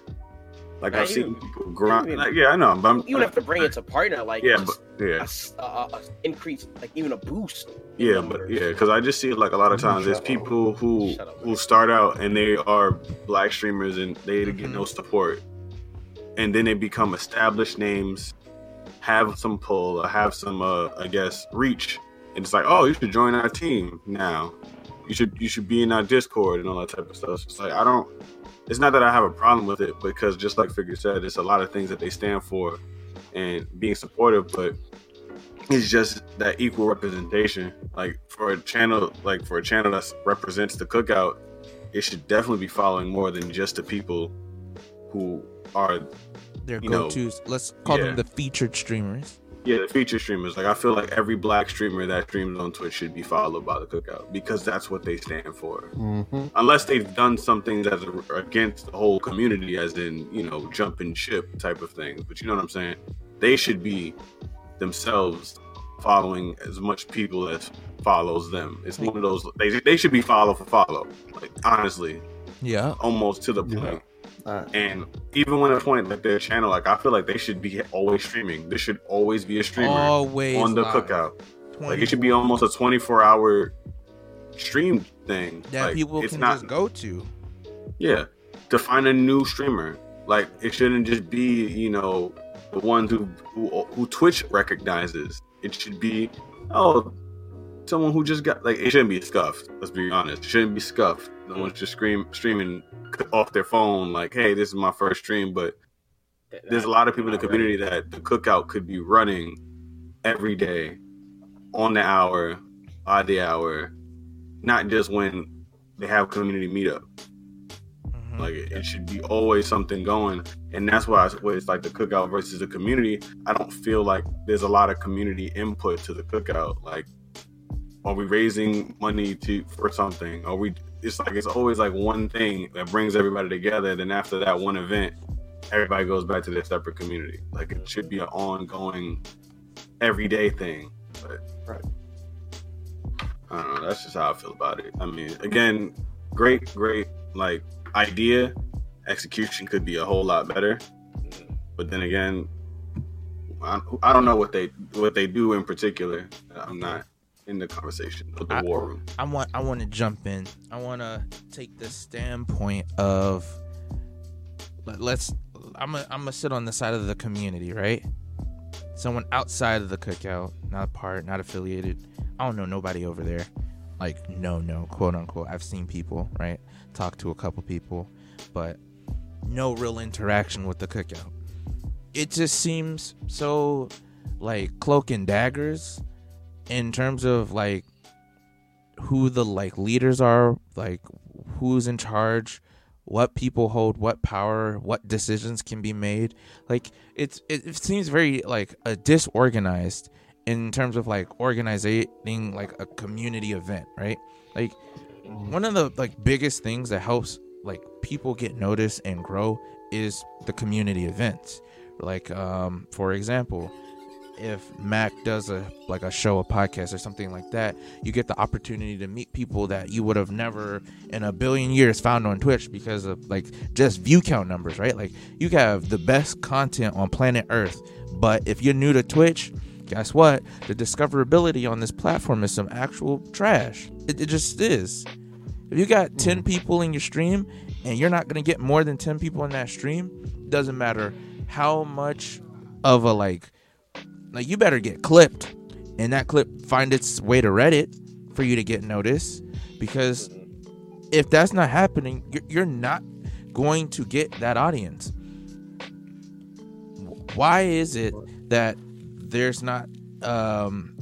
Like Yeah, I've seen people grind. mean- Like, yeah, I know. But I'm, You don't have to bring it to partner like yeah, but yeah, s- a- a- a increase, like even a boost. in yeah, but yeah, because I just see like a lot of times there's people who Shut up. who start out and they are black streamers and they get Mhm. no support, and then they become established names, have some pull, or have some uh, I guess reach, and it's like, oh, you should join our team now. You should you should be in our Discord and all that type of stuff. It's like I don't. It's not that I have a problem with it because just like Figure said, it's a lot of things that they stand for and being supportive, but it's just that equal representation. Like for a channel, like for a channel that represents the cookout, it should definitely be following more than just the people who are Their go-tos. Let's call yeah. them the featured streamers. Yeah the feature streamers. Like I feel like every black streamer that streams on Twitch should be followed by the cookout because that's what they stand for. Mm-hmm. Unless they've done something that's against the whole community, as in you know jumping ship type of thing. But you know what I'm saying? They should be themselves following as much people as follows them. It's one of those they they should be follow for follow. Like honestly, Yeah. almost to the Yeah. Point. Alright. And even when a point like their channel, like I feel like they should be always streaming. There should always be a streamer Always on the live. cookout. Like it should be almost a 24 hour stream thing. that like, people it's can not, just go to. Yeah, to find a new streamer. Like it shouldn't just be you know the ones who who, who Twitch recognizes. It should be oh someone who just got like it shouldn't be scuffed. Let's be honest. It shouldn't be scuffed. No one's just scream streaming off their phone like hey this is my first stream. But there's a lot of people in the community that the cookout could be running every day on the hour, by the hour, not just when they have community meetup. Mhm. Like it, it should be always something going, and that's why it's, why it's like the cookout versus the community. I don't feel like there's a lot of community input to the cookout. Like, are we raising money to for something? Are we? It's like it's always like one thing that brings everybody together. Then after that one event, everybody goes back to their separate community. Like it should be an ongoing, everyday thing. But Right. I don't know. That's just how I feel about it. I mean, again, great, great like idea. Execution could be a whole lot better. But then again, I, I don't know what they what they do in particular. I'm not in the conversation with the I- war room. I want I want to jump in. I want to take the standpoint of let, let's I'm a, I'm gonna sit on the side of the community, right? Someone outside of the cookout, not a part, not affiliated. I don't know nobody over there. Like no, no, quote unquote. I've seen people, right? Talk to a couple people, but no real interaction with the cookout. It just seems so like cloak and daggers in terms of like who the like leaders are, like who's in charge, what people hold, what power, what decisions can be made. Like it's it, it seems very like a disorganized in terms of like organizing like a community event, right? Like one of the like biggest things that helps like people get noticed and grow is the community events. Like um for example, if Mac does a like a show, a podcast, or something like that, you get the opportunity to meet people that you would have never in a billion years found on Twitch because of like just view count numbers, right? Like you have the best content on planet Earth, but if you're new to Twitch, guess what? The discoverability on this platform is some actual trash. It, it just is. If you got 10 hmm. people in your stream and you're not going to get more than 10 people in that stream, doesn't matter how much of a like like you better get clipped and that clip find its way to Reddit for you to get noticed because if that's not happening, you're, not going to get that audience. Why is it that there's not um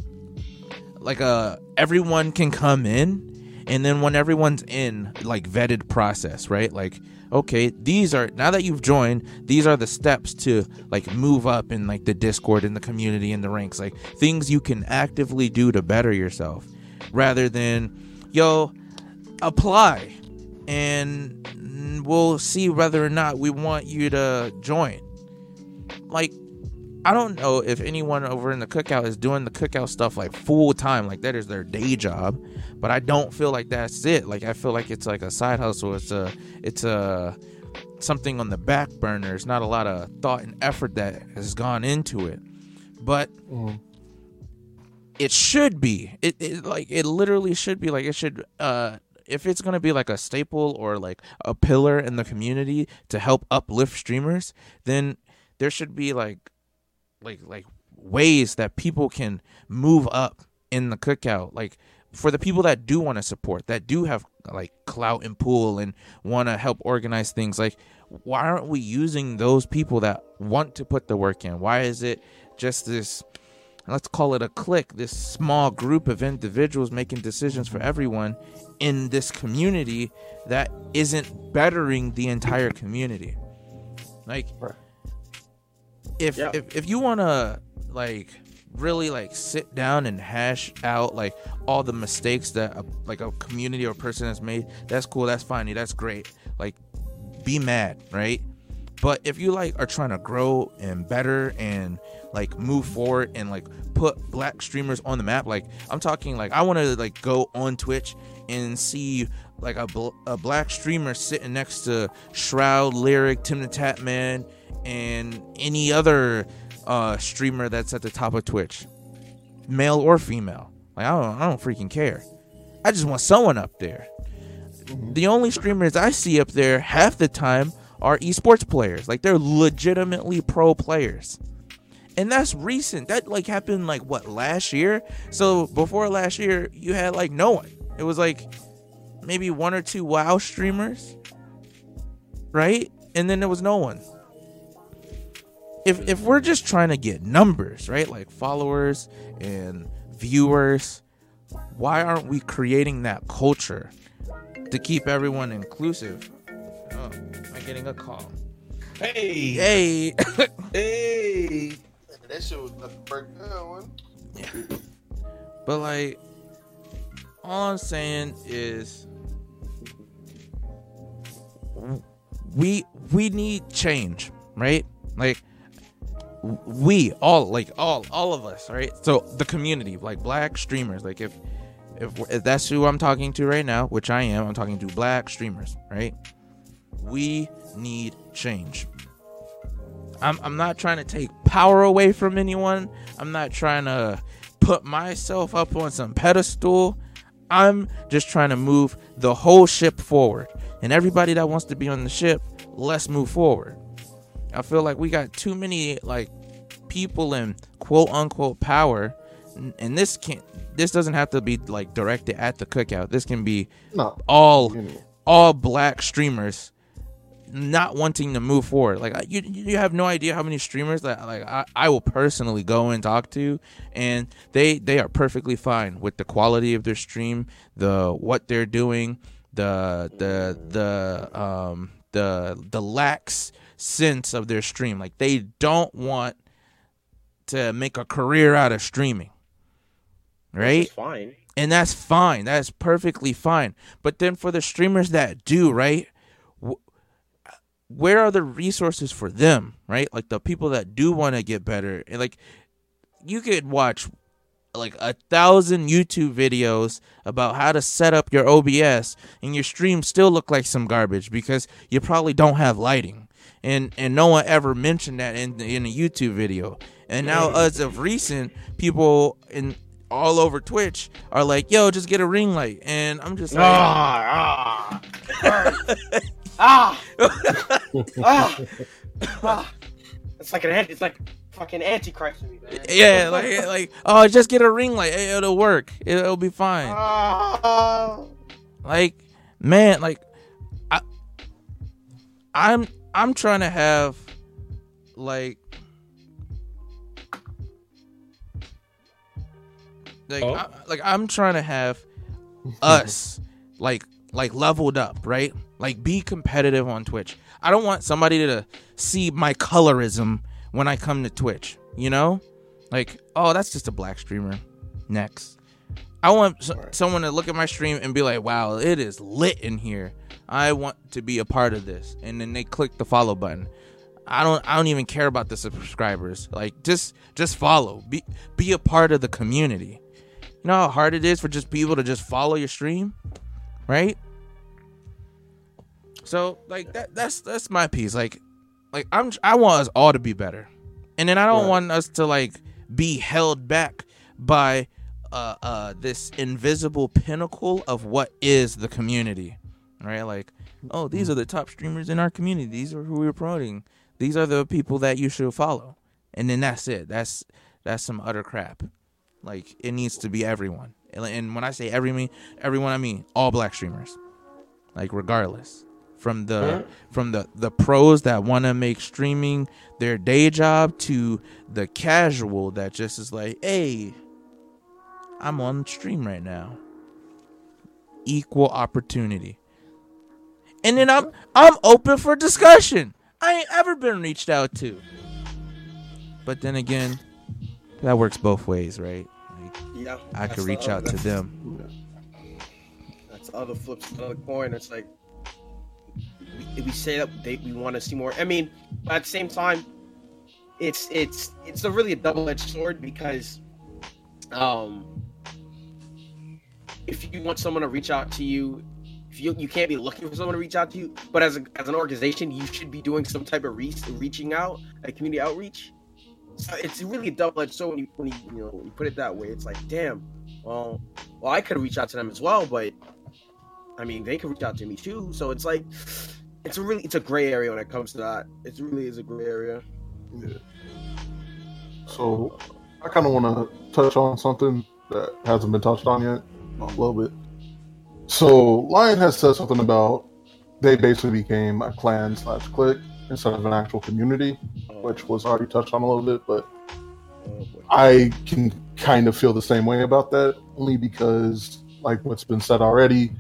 like a everyone can come in and then when everyone's in like vetted process, right? Like okay, these are now that you've joined, these are the steps to like move up in like the Discord and the community and the ranks, like things you can actively do to better yourself rather than yo apply and we'll see whether or not we want you to join. Like I don't know if anyone over in the cookout is doing the cookout stuff like full time, like that is their day job. But I don't feel like that's it. Like I feel like it's like a side hustle. It's a it's a something on the back burner. It's not a lot of thought and effort that has gone into it. But it should be. It, it like it literally should be like it should uh if it's going to be like a staple or like a pillar in the community to help uplift streamers, then there should be like like like ways that people can move up in the cookout like for the people that do want to support that do have like clout and pull and want to help organize things like why aren't we using those people that want to put the work in? Why is it just this let's call it a clique this small group of individuals making decisions for everyone in this community that isn't bettering the entire community? Like if Yeah. if if you want to like really like sit down and hash out like all the mistakes that a, like a community or person has made that's cool that's funny that's great. Like be mad right? But if you like are trying to grow and better and like move forward and like put black streamers on the map like i'm talking like i want to like go on twitch and see like a, bl- a black streamer sitting next to shroud Lirik tim the tap man and any other uh streamer that's at the top of twitch male or female like i don't i don't freaking care i just want someone up there the only streamers I see up there half the time are esports players. Like they're legitimately pro players. And that's recent. That like happened like what last year? So before last year, you had like no one. It was like maybe one or two WoW streamers. Right? And then there was no one. If if we're just trying to get numbers, right? Like followers and viewers, why aren't we creating that culture to keep everyone inclusive? Oh, am I getting a call? Hey, Hey, hey. That shit was nothing break down. One. Yeah. But like, all I'm saying is, we we need change, right? Like, we all like all all of us, right? So the community, like black streamers, like if if, if that's who I'm talking to right now, which I am, I'm talking to black streamers, right? We need change. I'm I'm not trying to take power away from anyone. I'm not trying to put myself up on some pedestal. I'm just trying to move the whole ship forward. And everybody that wants to be on the ship, let's move forward. I feel like we got too many like people in quote unquote power and this can't this doesn't have to be like directed at the cookout. This can be No. all all black streamers not wanting to move forward. Like you, you have no idea how many streamers that like I, I will personally go and talk to, and they they are perfectly fine with the quality of their stream, the what they're doing, the the the um the the lax sense of their stream. Like they don't want to make a career out of streaming, right? Fine. and that's fine. That's perfectly fine. But then for the streamers that do, right? Where are the resources for them, right? Like the people that do want to get better, and like you could watch like a thousand YouTube videos about how to set up your OBS, and your stream still look like some garbage because you probably don't have lighting, and and no one ever mentioned that in in a YouTube video. And now, as of recent, people in all over Twitch are like, "Yo, just get a ring light," and I'm just like, Ah, ah, ah, ah, ah. It's like an it's like fucking antichrist to me, man. yeah, like like oh, just get a ring light, It- it'll work, it'll be fine. Ah. Like, man, like I, I'm I'm trying to have like like Oh. I, like I'm trying to have us like like leveled up, right? Like be competitive on Twitch. I don't want somebody to see my colorism when I come to Twitch, you know? Like, oh, that's just a black streamer. Next. I want s someone to look at my stream and be like, "Wow, it is lit in here. I want to be a part of this." And then they click the follow button. I don't I don't even care about the subscribers. Like just just follow. Be be a part of the community. You know how hard it is for just people to just follow your stream? Right? So, like that that's that's my piece. Like like I'm I want us all to be better. And then I don't Right. want us to like be held back by uh, uh, this invisible pinnacle of what is the community, right? Like, oh, these mm-hmm. are the top streamers in our community. These are who we're promoting. These are the people that you should follow, and then that's it. That's that's some utter crap. Like, it needs to be everyone. And- when I say everyone, everyone, I mean all black streamers. Like, regardless from the from the the pros that want to make streaming their day job to the casual that just is like, hey, I'm on stream right now. Equal opportunity. And then I'm I'm open for discussion. I ain't ever been reached out to. But then again, that works both ways, right? Like Yeah, I could reach out to them. That's the other flips of the coin. It's like we, we say that they, we want to see more. I mean, at the same time, it's it's it's a really a double edged sword because, um, if you want someone to reach out to you, you you can't be looking for someone to reach out to you, but as a, as an organization, you should be doing some type of reach, reaching out, like community outreach. So it's really a double edged sword when you when you you know you put it that way. It's like, damn, well, well, I could reach out to them as well, but I mean, they could reach out to me too. So it's like, it's a really, it's a gray area when it comes to that. It really is a gray area. So I kind of want to touch on something that hasn't been touched on yet a little bit. So Lion has said something about they basically became a clan slash clique instead of an actual community, which was already touched on a little bit, but. I can kind of feel the same way about that, only because, like what's been said already,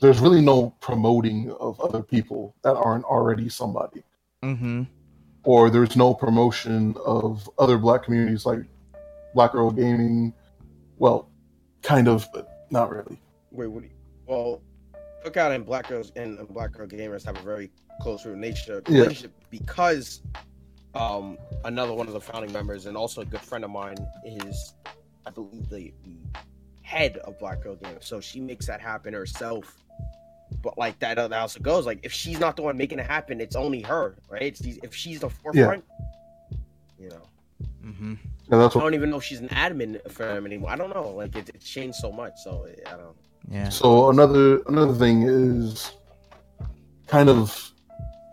there's really no promoting of other people that aren't already somebody, Mm-hmm. or there's no promotion of other black communities like Black Girl Gaming. Well, kind of, but not really. Wait, what? Do you, well, Cookout and Black Girls and, and Black Girl Gamers have a very close relationship, Yeah. relationship because um another one of the founding members and also a good friend of mine is, I believe, the, the head of Black Girl Gamers. So she makes that happen herself. But like that, that also goes. Like if she's not the one making it happen, it's only her, right? It's these, if she's the forefront, you know. Mm-hmm. Yeah, that's I don't even know if she's an admin for them anymore. I don't know. Like it, it's changed so much. So I don't. Yeah. So another another thing is kind of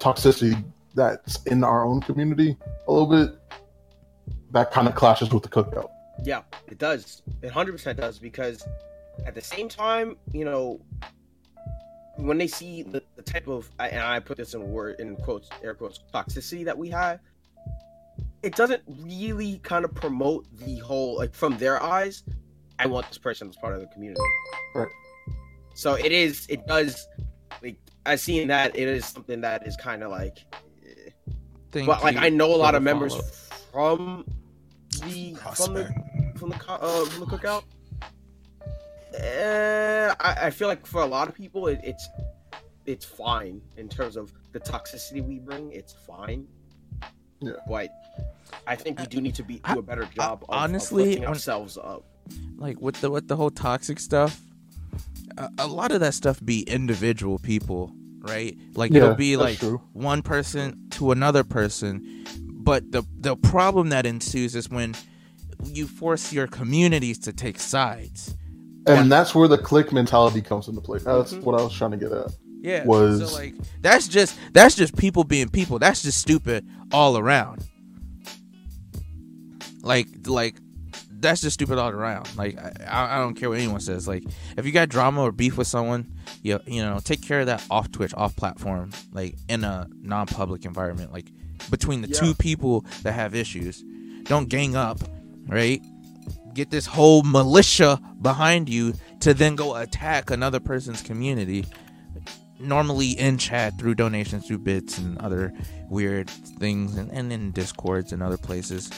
toxicity that's in our own community a little bit. That kind of clashes with the cookout. Yeah, it does. It hundred percent does because at the same time, you know, when they see the, the type of I- and I put this in word in quotes air quotes toxicity that we have, it doesn't really kind of promote the whole like from their eyes. I want this person as part of the community. Right. So it is. It does. Like I seen that it is something that is kind of like. Thank but like I know a lot of members follow. from the from the from the co- uh, from the cookout. Uh, I, I feel like for a lot of people, it, it's it's fine in terms of the toxicity we bring. It's fine. Yeah. But I think we do need to be do a better job. of, honestly, of lifting I'm- ourselves up. Like with the with the whole toxic stuff a, a lot of that stuff be individual people right like Yeah, it'll be like true. one person to another person but the the problem that ensues is when you force your communities to take sides And that's where the click mentality comes into play. That's Mhm. what I was trying to get at. yeah Was- so like that's just that's just people being people that's just stupid all around like like that's just stupid all around. Like I, I don't care what anyone says. Like if you got drama or beef with someone you, you know take care of that off twitch off platform like in a non-public environment like between the Yeah. two people that have issues. Don't gang up right? Get this whole militia behind you to then go attack another person's community normally in chat through donations through bits and other weird things and, and in discords and other places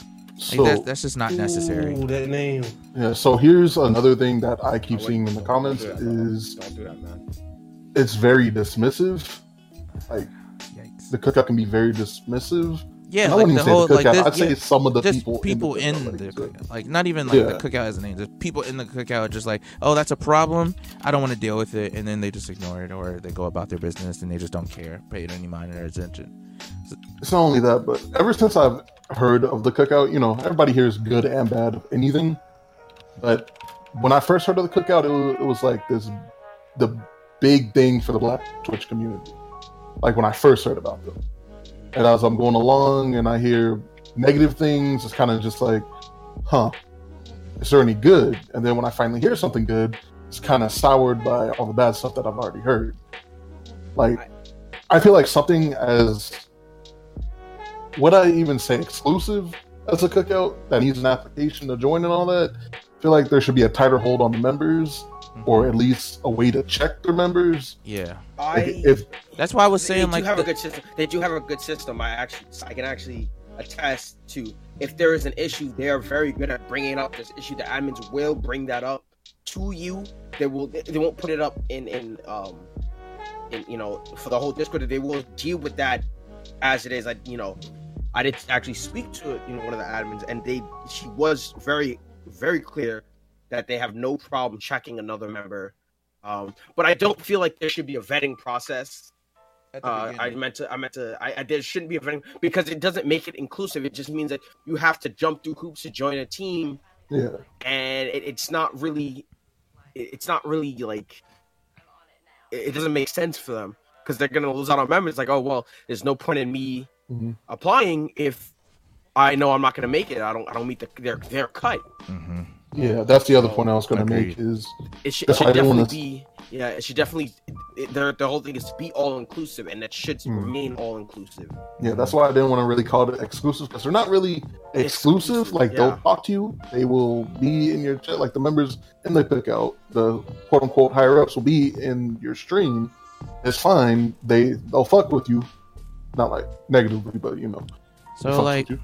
like So that's, that's just not necessary Ooh, that name. yeah, so here's another thing that I keep Oh, wait, seeing in the comments don't do that, is don't do that, man. it's very dismissive. Yikes. The cookout can be very dismissive. Yeah And like the whole the like this I'd say some of the just people, people in in the, the cookout, like, not even like the cookout as a name. Just people in the cookout are just like oh that's a problem. I don't want to deal with it. And then they just ignore it or they go about their business and they just don't care pay it any mind or attention. It's not only that, but ever since I've heard of the cookout, you know, everybody here is good and bad of anything. But when I first heard of the cookout, it was, it was like this the big thing for the Black Twitch community. Like when I first heard about them, and as I'm going along and I hear negative things, it's kind of just like, huh, is there any good? And then when I finally hear something good, it's kind of soured by all the bad stuff that I've already heard. Like, I feel like something as would I even say exclusive as a cookout that needs an application to join and all that? I feel like there should be a tighter hold on the members, or at least a way to check their members. yeah I if that's why i was they saying do like have the- a good system. They do have a good system. I actually, I can actually attest to if there is an issue, they are very good at bringing up this issue. The admins will bring that up to you. They will. They won't put it up in in um in you know for the whole Discord. They will deal with that as it is. I you know I did actually speak to you know one of the admins, and they she was very very clear that they have no problem checking another member. Um, but I don't feel like there should be a vetting process uh, I meant to. I meant to. I, I there shouldn't be a vetting because it doesn't make it inclusive. It just means that you have to jump through hoops to join a team, yeah, and it, it's not really. it- It's not really like. It, it doesn't make sense for them because they're gonna lose out on members. Like, oh well, there's no point in me Mhm. applying if I know I'm not gonna make it. I don't. I don't meet the their their cut. Mhm. Yeah, that's the other point I was going to make is It should, it should definitely wanna- be. Yeah, it should definitely. It, their the whole thing is to be all inclusive, and that should Hmm. remain all inclusive. yeah, that's why I didn't want to really call it exclusive because they're not really exclusive. Exclusive, Like yeah. they'll talk to you, they will be in your chat. Like the members in the cookout, the quote unquote higher ups will be in your stream. It's fine. They they'll fuck with you, not like negatively, but you know. so like you.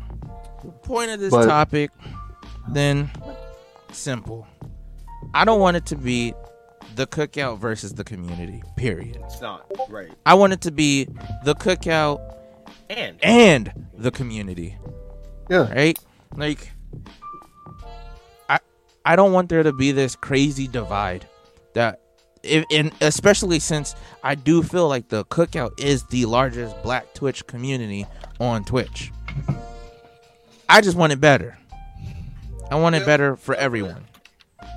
point of this But- topic then simple. I don't want it to be the cookout versus the community period. It's not right. i want it to be the cookout And. and the community. Yeah, right? Like i i don't want there to be this crazy divide that if, and especially since i do feel like the cookout is the largest black twitch community on twitch. I just want it better i want it better for everyone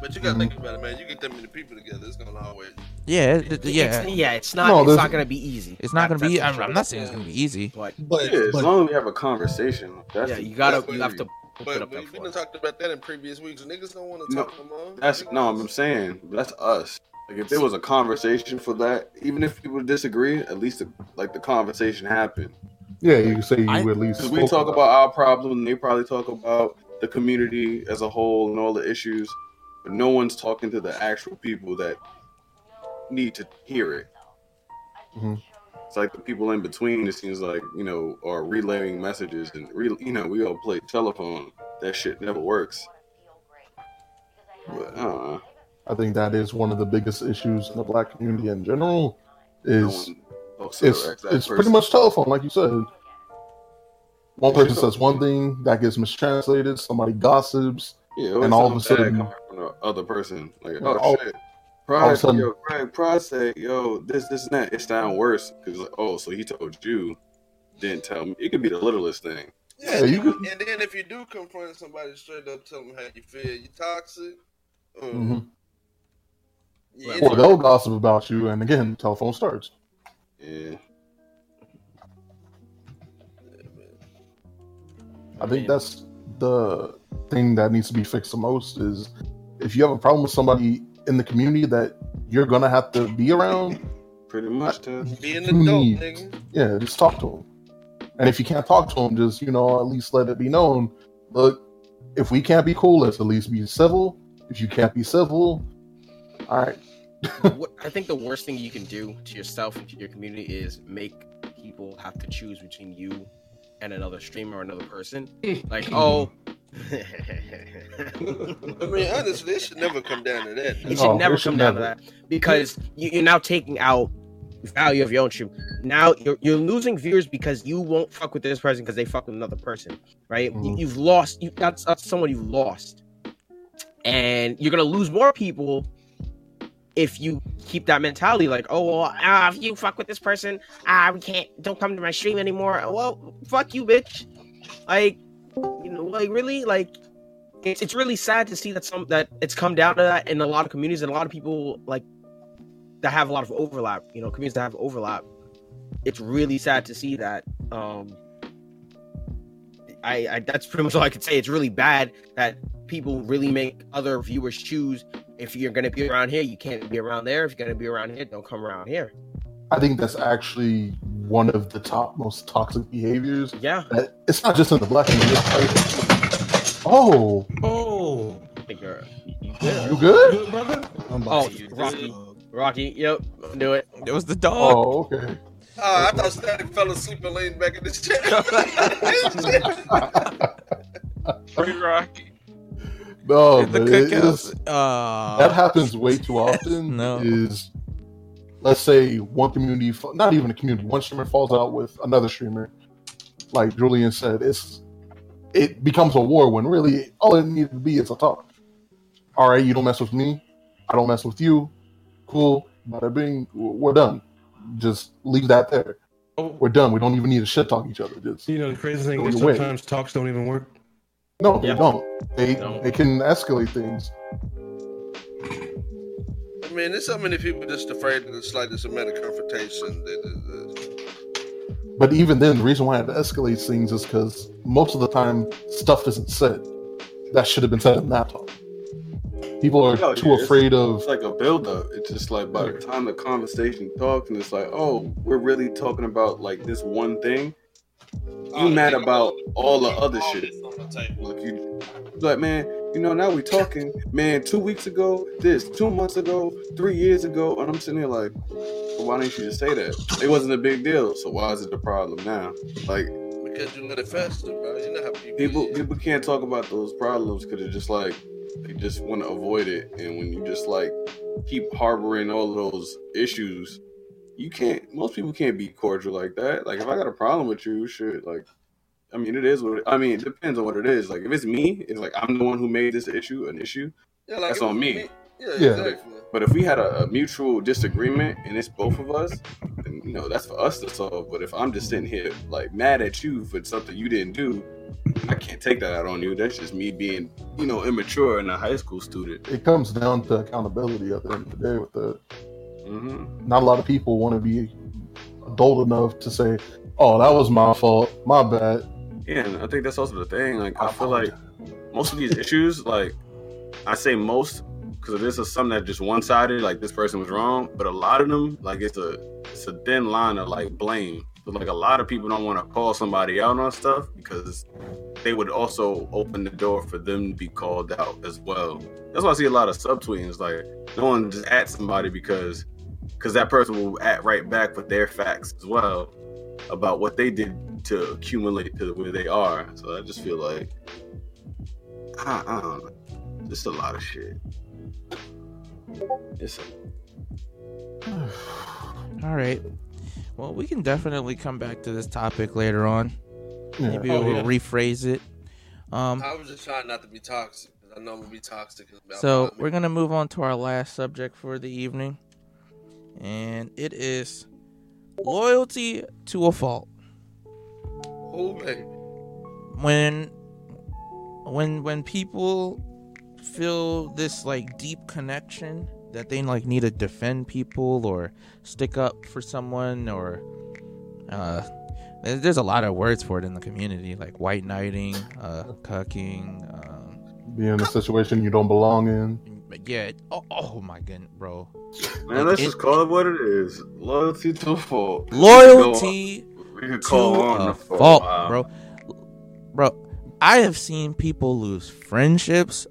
But you gotta think about it, man. You get that many people together, it's gonna always. yeah it- it- yeah it's, yeah, it's not. No, it's there's- not gonna be easy. it's not gonna be I'm, I'm not saying it's gonna be easy But Yeah, as but long as we have a conversation. That's Yeah, you gotta. that's You have to But up we, that we for it. talked about that in previous weeks. Niggas don't want to No, talk no more. that's no. I'm saying that's us. Like if there was a conversation for that, even if people disagree, at least the, like the conversation happened. Yeah, you can say you I- at least. Because we spoke talk about our problem, they probably talk about the community as a whole and all the issues, but no one's talking to the actual people that need to hear it. Mhm. It's like the people in between. It seems like you know are relaying messages, and re- you know we all play telephone. That shit never works. But, uh, I think that is one of the biggest issues in the black community in general. Is to it's it's pretty much telephone, like you said. One person says one thing that gets mistranslated. Somebody gossips. Yeah, and all of a sudden- coming from the other person, like, oh all- shit, all of a Pride, sudden- yo, Pride, Pride say, yo, this, this, and that. It's down worse because, like, oh, so he told you, didn't tell me. It could be the littlest thing. Yeah, you could- And then if you do confront somebody straight up, tell them how you feel, you toxic. Uh, Mhm. yeah, Or they'll gossip about you, and again, telephone starts. Yeah, I think that's the thing that needs to be fixed the most is if you have a problem with somebody in the community that you're gonna have to be around, pretty much. To, be an you adult, need- nigga. yeah, just talk to them. And if you can't talk to them, just you know at least let it be known. Look, if we can't be cool, let's at least be civil. If you can't be civil, all right. what, I think the worst thing you can do to yourself and to your community is make people have to choose between you and another streamer or another person. Like, oh, I mean, honestly, it should never come down to that. it should No, never it should come down to that because you, you're now taking out value of your own stream. Now you're you're losing viewers because you won't fuck with this person because they fuck with another person, right? You, Mhm. you've lost. You that's that's someone you've lost, and you're gonna lose more people if you keep that mentality. Like, oh, well, ah, if you fuck with this person, ah, we can't. Don't come to my stream anymore. Well, fuck you, bitch. Like, you know, like really, like. It's, it's really sad to see that some that it's come down to that in a lot of communities and a lot of people like that have a lot of overlap you know communities that have overlap it's really sad to see that um I, I that's pretty much all i could say it's really bad that people really make other viewers choose if you're going to be around here you can't be around there if you're going to be around here don't come around here I think that's actually one of the top most toxic behaviors. yeah it's not just in the black community. like- Oh, Oh, I think you're, you, you you good. good? good brother. I'm oh about to use rocky this. rocky yep do it It was the dog. Oh, okay. Oh, I thought Static fell asleep and leaned back in his chair. Free Rocky. No, the but it cookouts. is, Uh, that happens way too often. No. Is let's say one community, not even a community, one streamer falls out with another streamer. Like Julian said, it's it becomes a war when really all it needed to be is a talk. All right, you don't mess with me, I don't mess with you. Cool, bada bing, we're done. Just leave that there. Oh, We're done. We don't even need to shit talk each other. Just you know the crazy thing is your way. sometimes talks don't even work. No, they Yeah. don't. They No. they can escalate things. I mean, there's so many people just afraid of the slightest amount of confrontation. That, that, But even then, the reason why it escalates things is because most of the time stuff isn't said that should have been said in that talk. People are Oh, too yeah, it's- afraid of. It's like a buildup. It's just like by the time the conversation talks, and it's like, oh, we're really talking about like this one thing. You oh, mad about all the other shit? Look, you like, man. You know, now we talking, man. Two weeks ago, this. Two months ago, three years ago, and I'm sitting here like, well, why didn't you just say that? It wasn't a big deal. So why is it the problem now? Like because you let it fester, bro. You know how people. people, people can't talk about those problems because they're just like they just want to avoid it. And when you just like keep harboring all of those issues, you can't. Most people can't be cordial like that. Like if I got a problem with you, shit. Like I mean, it is what it, I mean. It depends on what it is. Like if it's me, it's like I'm the one who made this issue an issue. Yeah, like, that's on was me. Yeah, Yeah. exactly. But if we had a, a mutual disagreement and it's both of us, then you know that's for us to solve. But if I'm just sitting here like mad at you for something you didn't do, I can't take that out on you. That's just me being, you know, immature and a high school student. It comes down to accountability at the end of the day. With the hmm not a lot of people want to be adult enough to say, "Oh, that was my fault, my bad." Yeah, and I think that's also the thing. Like I feel like most of these issues, like I say most, because this is something that just one sided, like this person was wrong. But a lot of them, like it's a it's a thin line of like blame. So like a lot of people don't want to call somebody out on stuff because they would also open the door for them to be called out as well. That's why I see a lot of subtweetings. Like no one just at somebody because because that person will act right back with their facts as well about what they did to accumulate to where they are. So I just feel like I, I don't know, just a lot of shit. It's a, All right. Well, we can definitely come back to this topic later on. Yeah. Maybe Oh, we'll yeah. rephrase it. Um, I was just trying not to be toxic. 'cause I know I'm gonna be toxic. about so my- we're gonna move on to our last subject for the evening, and it is loyalty to a fault. Who, baby? When, when, when people feel this like deep connection that they like need to defend people or stick up for someone or uh there's a lot of words for it in the community like white knighting uh cucking um Be in a situation you don't belong in. But yeah oh, oh my goodness bro man, let's It- just call it what it is. Loyalty to a fault. loyalty We could to on a the fault Wow. bro bro i have seen people lose friendships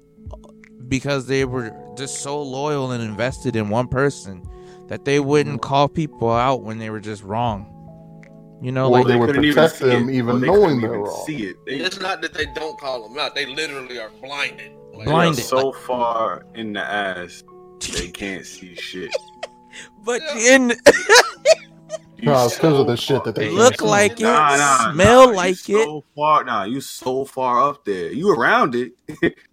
because they were just so loyal and invested in one person that they wouldn't mm. call people out when they were just wrong you know Or like they would couldn't protect see them even or they knowing couldn't they're even wrong. See it. They, It's not that they don't call them out; they literally are blinded. Like, they are Blinded. so far in the ass they can't see shit. but in You No, it's because of the shit that they look see. like it Nah, nah, smell nah, like you it So far, nah, you so far up there. You around it.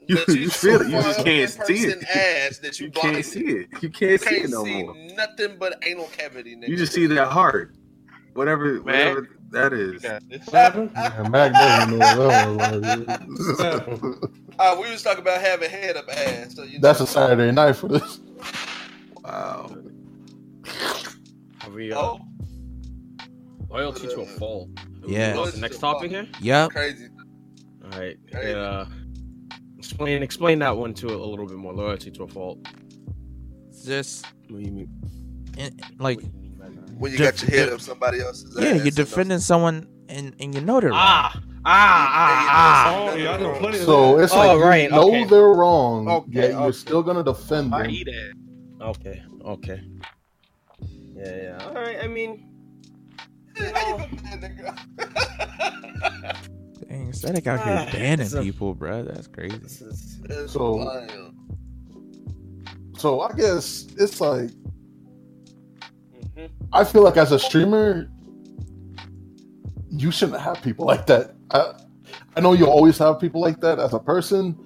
you But you feel it. You just can't see it. Ass that you, You can't see it. You can't see it Can't no see more. nothing but anal cavity. Nigga. You just see that heart, whatever, whatever that is. What happened? Yeah, Mac doesn't know what that was. Uh, we was talking about having head up ass. So you That's know. a Saturday night for this. Wow. Are we uh, Oh, loyalty to a fall. Yeah. What's the next topic here? yep crazy. All right. Crazy. Uh, explain explain that one to a little bit more. Loyalty to a fault. just What do you mean? in, like When you Def- got your head def- up somebody else's yeah you're defending someone and and you know they're wrong Ah, ah, ah, ah. Oh, yeah, I know plenty of So that. it's Oh, like right, you know okay. they're wrong, Okay, yet you're okay. still gonna defend them. Okay, okay. Yeah, yeah. All right. I mean, those- How you gonna that girl? Dang, Static out here Ah, banning so- people, bro. That's crazy. this is That's So- wild. So I guess it's like Mhm. I feel like as a streamer, you shouldn't have people like that. I, I know you'll always have people like that as a person,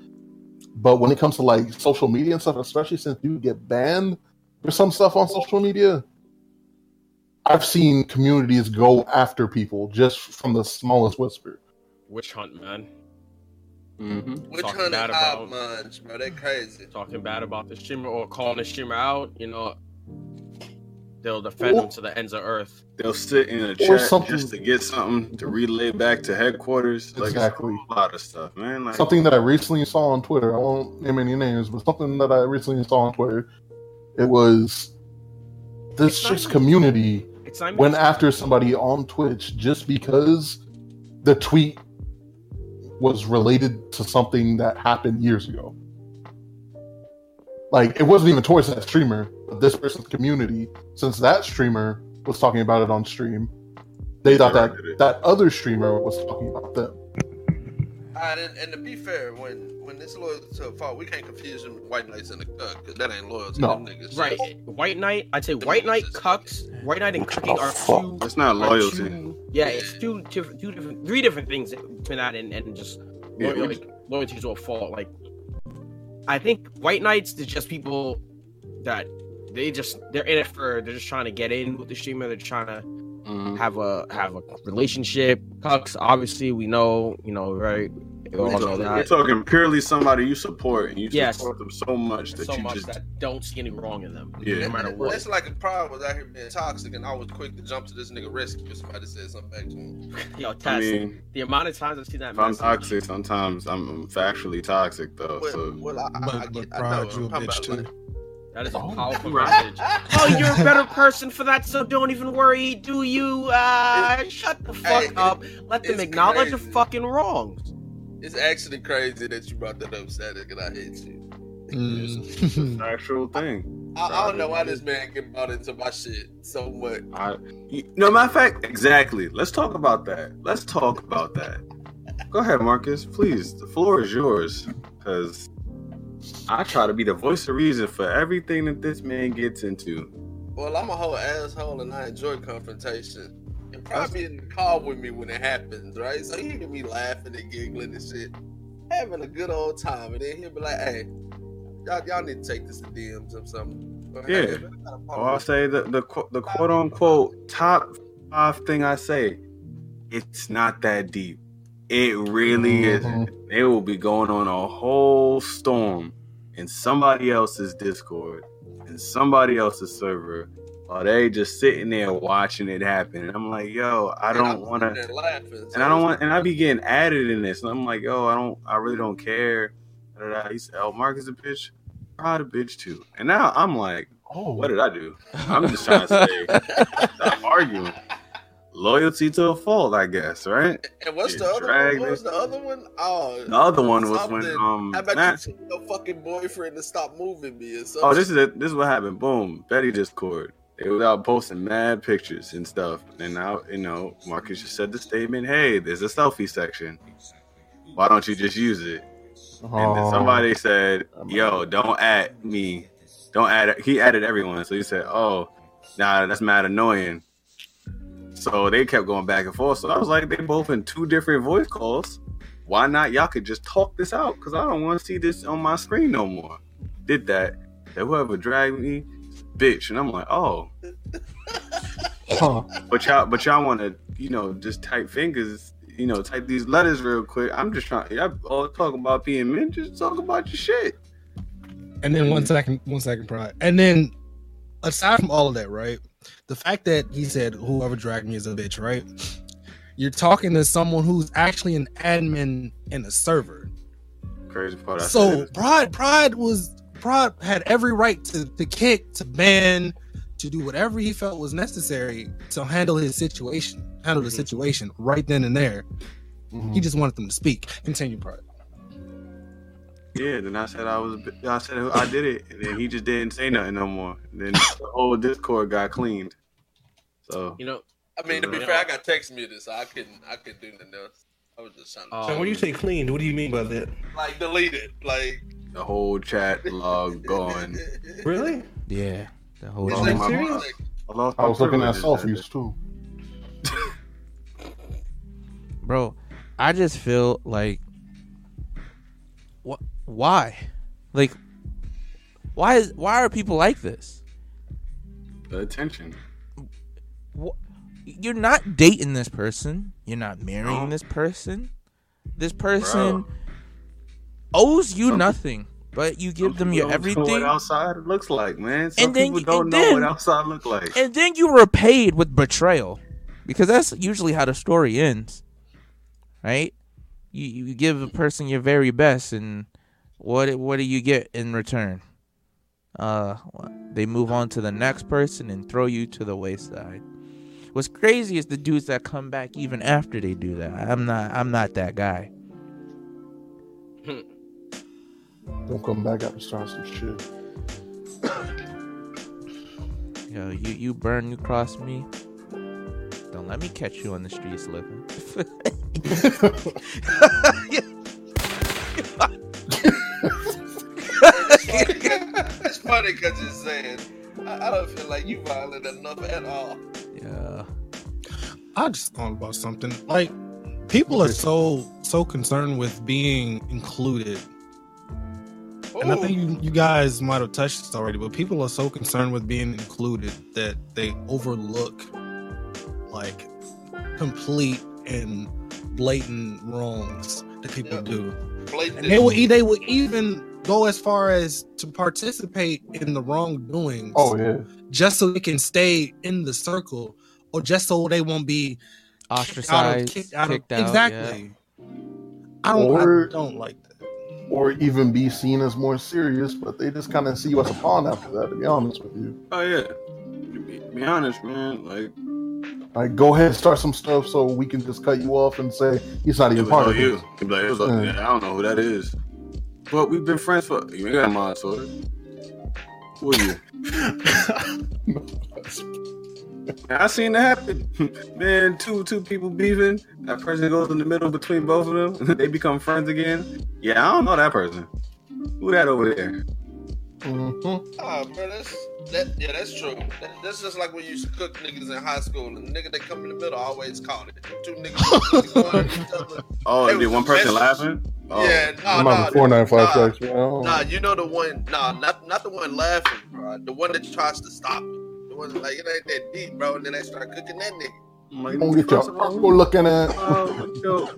but when it comes to like social media and stuff, especially since you get banned for some stuff on social media, I've seen communities go after people just from the smallest whisper. witch hunt, man. hmm Which Talking hundred bad hive about- minds, bro? They crazy. Talking bad about the streamer or calling the streamer out. You know, they'll defend them to the ends of earth. They'll sit in a Or chat just to get something to relay back to headquarters. Like Exactly. it's a lot of stuff, man. Like Something that I recently saw on Twitter. I won't name any names, but something that I recently saw on Twitter. It was this It's just even- community It's not even went after somebody on Twitch just because the tweet was related to something that happened years ago. Like it wasn't even towards that streamer, but this person's community, since that streamer was talking about it on stream, they thought that that other streamer was talking about them. Alright, and, and to be fair, when when it's loyal to a fault, we can't confuse them with white knights and the cuck, because that ain't loyal to No. them niggas. right. White Knight. I'd say White Knight cucks. White Knight and cucking are two. It's not are loyalty. two- yeah, it's two different, two different, three different things between that and, and just Yeah, loyal, we- loyalty to a fault. Like, I think White Knights is just people that they just they're in it for they're just trying to get in with the streamer. They're trying to Mhm. have a have a relationship. Cucks, obviously, we know, you know, right? We all know You're that. talking purely somebody you support, and you Yes. support them so much that So you much just that don't see any wrong in them, Yeah. no matter what. It's like a problem was out here being toxic, and I was quick to jump to this nigga rescue if somebody said something back to him. Yo, I mean, the amount of times I've seen that if I'm toxic, sometimes I'm, I'm factually toxic though. Well, So well, I, I, I, But, get, but I know. you a I'm talking bitch too. like- that is a Oh, powerful right. message. oh, you're a better person for that, so don't even worry, do you? Uh, shut the fuck Hey, up. Let them it's acknowledge the crazy. fucking wrongs. It's actually crazy that you brought that up, Static, and I hate you. it's Mm. an actual thing. I, I don't know why this man get brought into my shit so much. I, you, no matter of fact, exactly. Let's talk about that. Let's talk about that. Go ahead, Marcus. Please, the floor is yours. Because I try to be the voice of reason for everything that this man gets into. Well, I'm a whole asshole and I enjoy confrontation. And probably in the car with me when it happens, right? So he hear me laughing and giggling and shit, having a good old time, and then he'll be like, "Hey, y'all, y'all need to take this to DMs or something." Or, Yeah. "Hey, or I'll say the the the quote unquote top five thing I say. It's not that deep. It really Mhm. isn't. They will be going on a whole storm in somebody else's Discord and somebody else's server while they just sitting there watching it happen. And I'm like, yo, I don't want to. And I don't want, and I be getting added in this, and I'm like, yo, I don't, I really don't care. He said, "Oh, Mark is a bitch. Pride a bitch too." And now I'm like, Oh, what did I do? I'm just trying to say, stop arguing. Loyalty to a fault, I guess, right? And what's the other dragged one? What was the other one? Oh, The other one was when um, How about Matt, you tell your fucking boyfriend to stop moving me or something? oh, this is it. This is what happened. Boom, Betty Discord. They was out posting mad pictures and stuff, and now you know Marcus just said the statement, "Hey, there's a selfie section. Why don't you just use it?" And then Oh. somebody said, "Yo, don't add me. Don't add." He added everyone, so he said, "Oh, nah, that's mad annoying." So they kept going back and forth. So I was like, they both in two different voice calls. Why not? Y'all could just talk this out because I don't want to see this on my screen no more. Did that? That whoever dragged me, bitch, and I'm like, oh, Huh. but y'all, but y'all want to, you know, just type fingers, you know, type these letters real quick. I'm just trying. Y'all all talking about being men. Just talk about your shit. And then one second, one second, pride. And then aside from all of that, right? The fact that he said whoever dragged me is a bitch, right? You're talking to someone who's actually an admin in a server. Crazy part. I so. Pride, Pride was Pride had every right to, to kick, to ban, to do whatever he felt was necessary to handle his situation, handle the Mhm. situation right then and there. Mhm. He just wanted them to speak. Continue, Pride. Yeah, then I said I was. I said I did it, and then he just didn't say nothing no more. And then the whole Discord got cleaned. So You know, I mean, to be Yeah. fair, I got text muted, so I couldn't, I couldn't do nothing else. I was just trying to, Uh, So when you say cleaned, what do you mean by that? like, deleted. Like, the whole chat log gone. Really? Yeah, the whole It's Oh, like, my serious? I, lost I was looking at privileges that selfies too. bro. I just feel like, what? Why? Like, why is why are people like this? The attention. Wh- You're not dating this person. You're not marrying No. this person. This person Bro. owes you nothing, but you give them your everything, What outside looks like, man. Some And then people don't know then- what outside look like. and then you were paid with betrayal, because that's usually how the story ends, right? You you give a person your very best, and what what do you get in return? Uh, they move on to the next person and throw you to the wayside. What's crazy is the dudes that come back even after they do that. I'm not I'm not that guy. Don't come back after starting some shit. Yo, you you burn, you cross me. Don't let me catch you on the street slipping. funny because you're saying, I, I don't feel like you violent enough at all. yeah. I just thought about something. Like people are so so concerned with being included. And I think you, you guys might have touched this already, but people are so concerned with being included that they overlook like like complete and blatant wrongs that people Yep. do. Blatant. And they will they will even go as far as to participate in the wrongdoings Oh yeah. just so they can stay in the circle or just so they won't be uh, Ostracized, kicked out of kicked out. yeah. exactly. I don't Or- I don't like that. Or even be seen as more serious, but they just kind of see you as a pawn after that. To be honest with you, Oh yeah. To be, be honest, man. Like like go ahead and start some stuff so we can just cut you off and say he's not even part of you. it. He'd like, it was all- Yeah. yeah, I don't know who that is. But we've been friends for. You ain't got a mind sword. Who are you? I seen it happen. Man, two two people beefing. That person goes in the middle between both of them. they become friends again. Yeah, I don't know that person. Who that over there? Mhm. Ah, bro, that's that. Yeah, that's true. That, that's just like when you used to cook niggas in high school, and the nigga that come in the middle always called it. Two niggas going at each other. Oh, They and did one person messing- laughing? Oh. Yeah, no, I'm no, not four nine five nah, sex, man. Nah, you know the one. Nah, not not the one laughing, bro. The one that tries to stop it. The one like it ain't that deep, bro. And then they start cooking that nigga. I'm like, Don't get your first of all, uncle looking at. Oh, with your,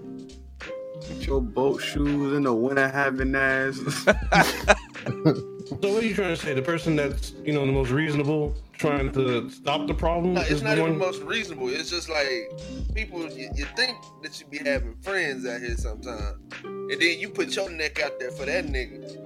with your boat shoes and the winter having ass. So what are you trying to say? The person that's you know the most reasonable, trying to stop the problem, No, it's is not the even one. most reasonable. It's just like people. You, you think that you be having friends out here sometimes, and then you put your neck out there for that nigga.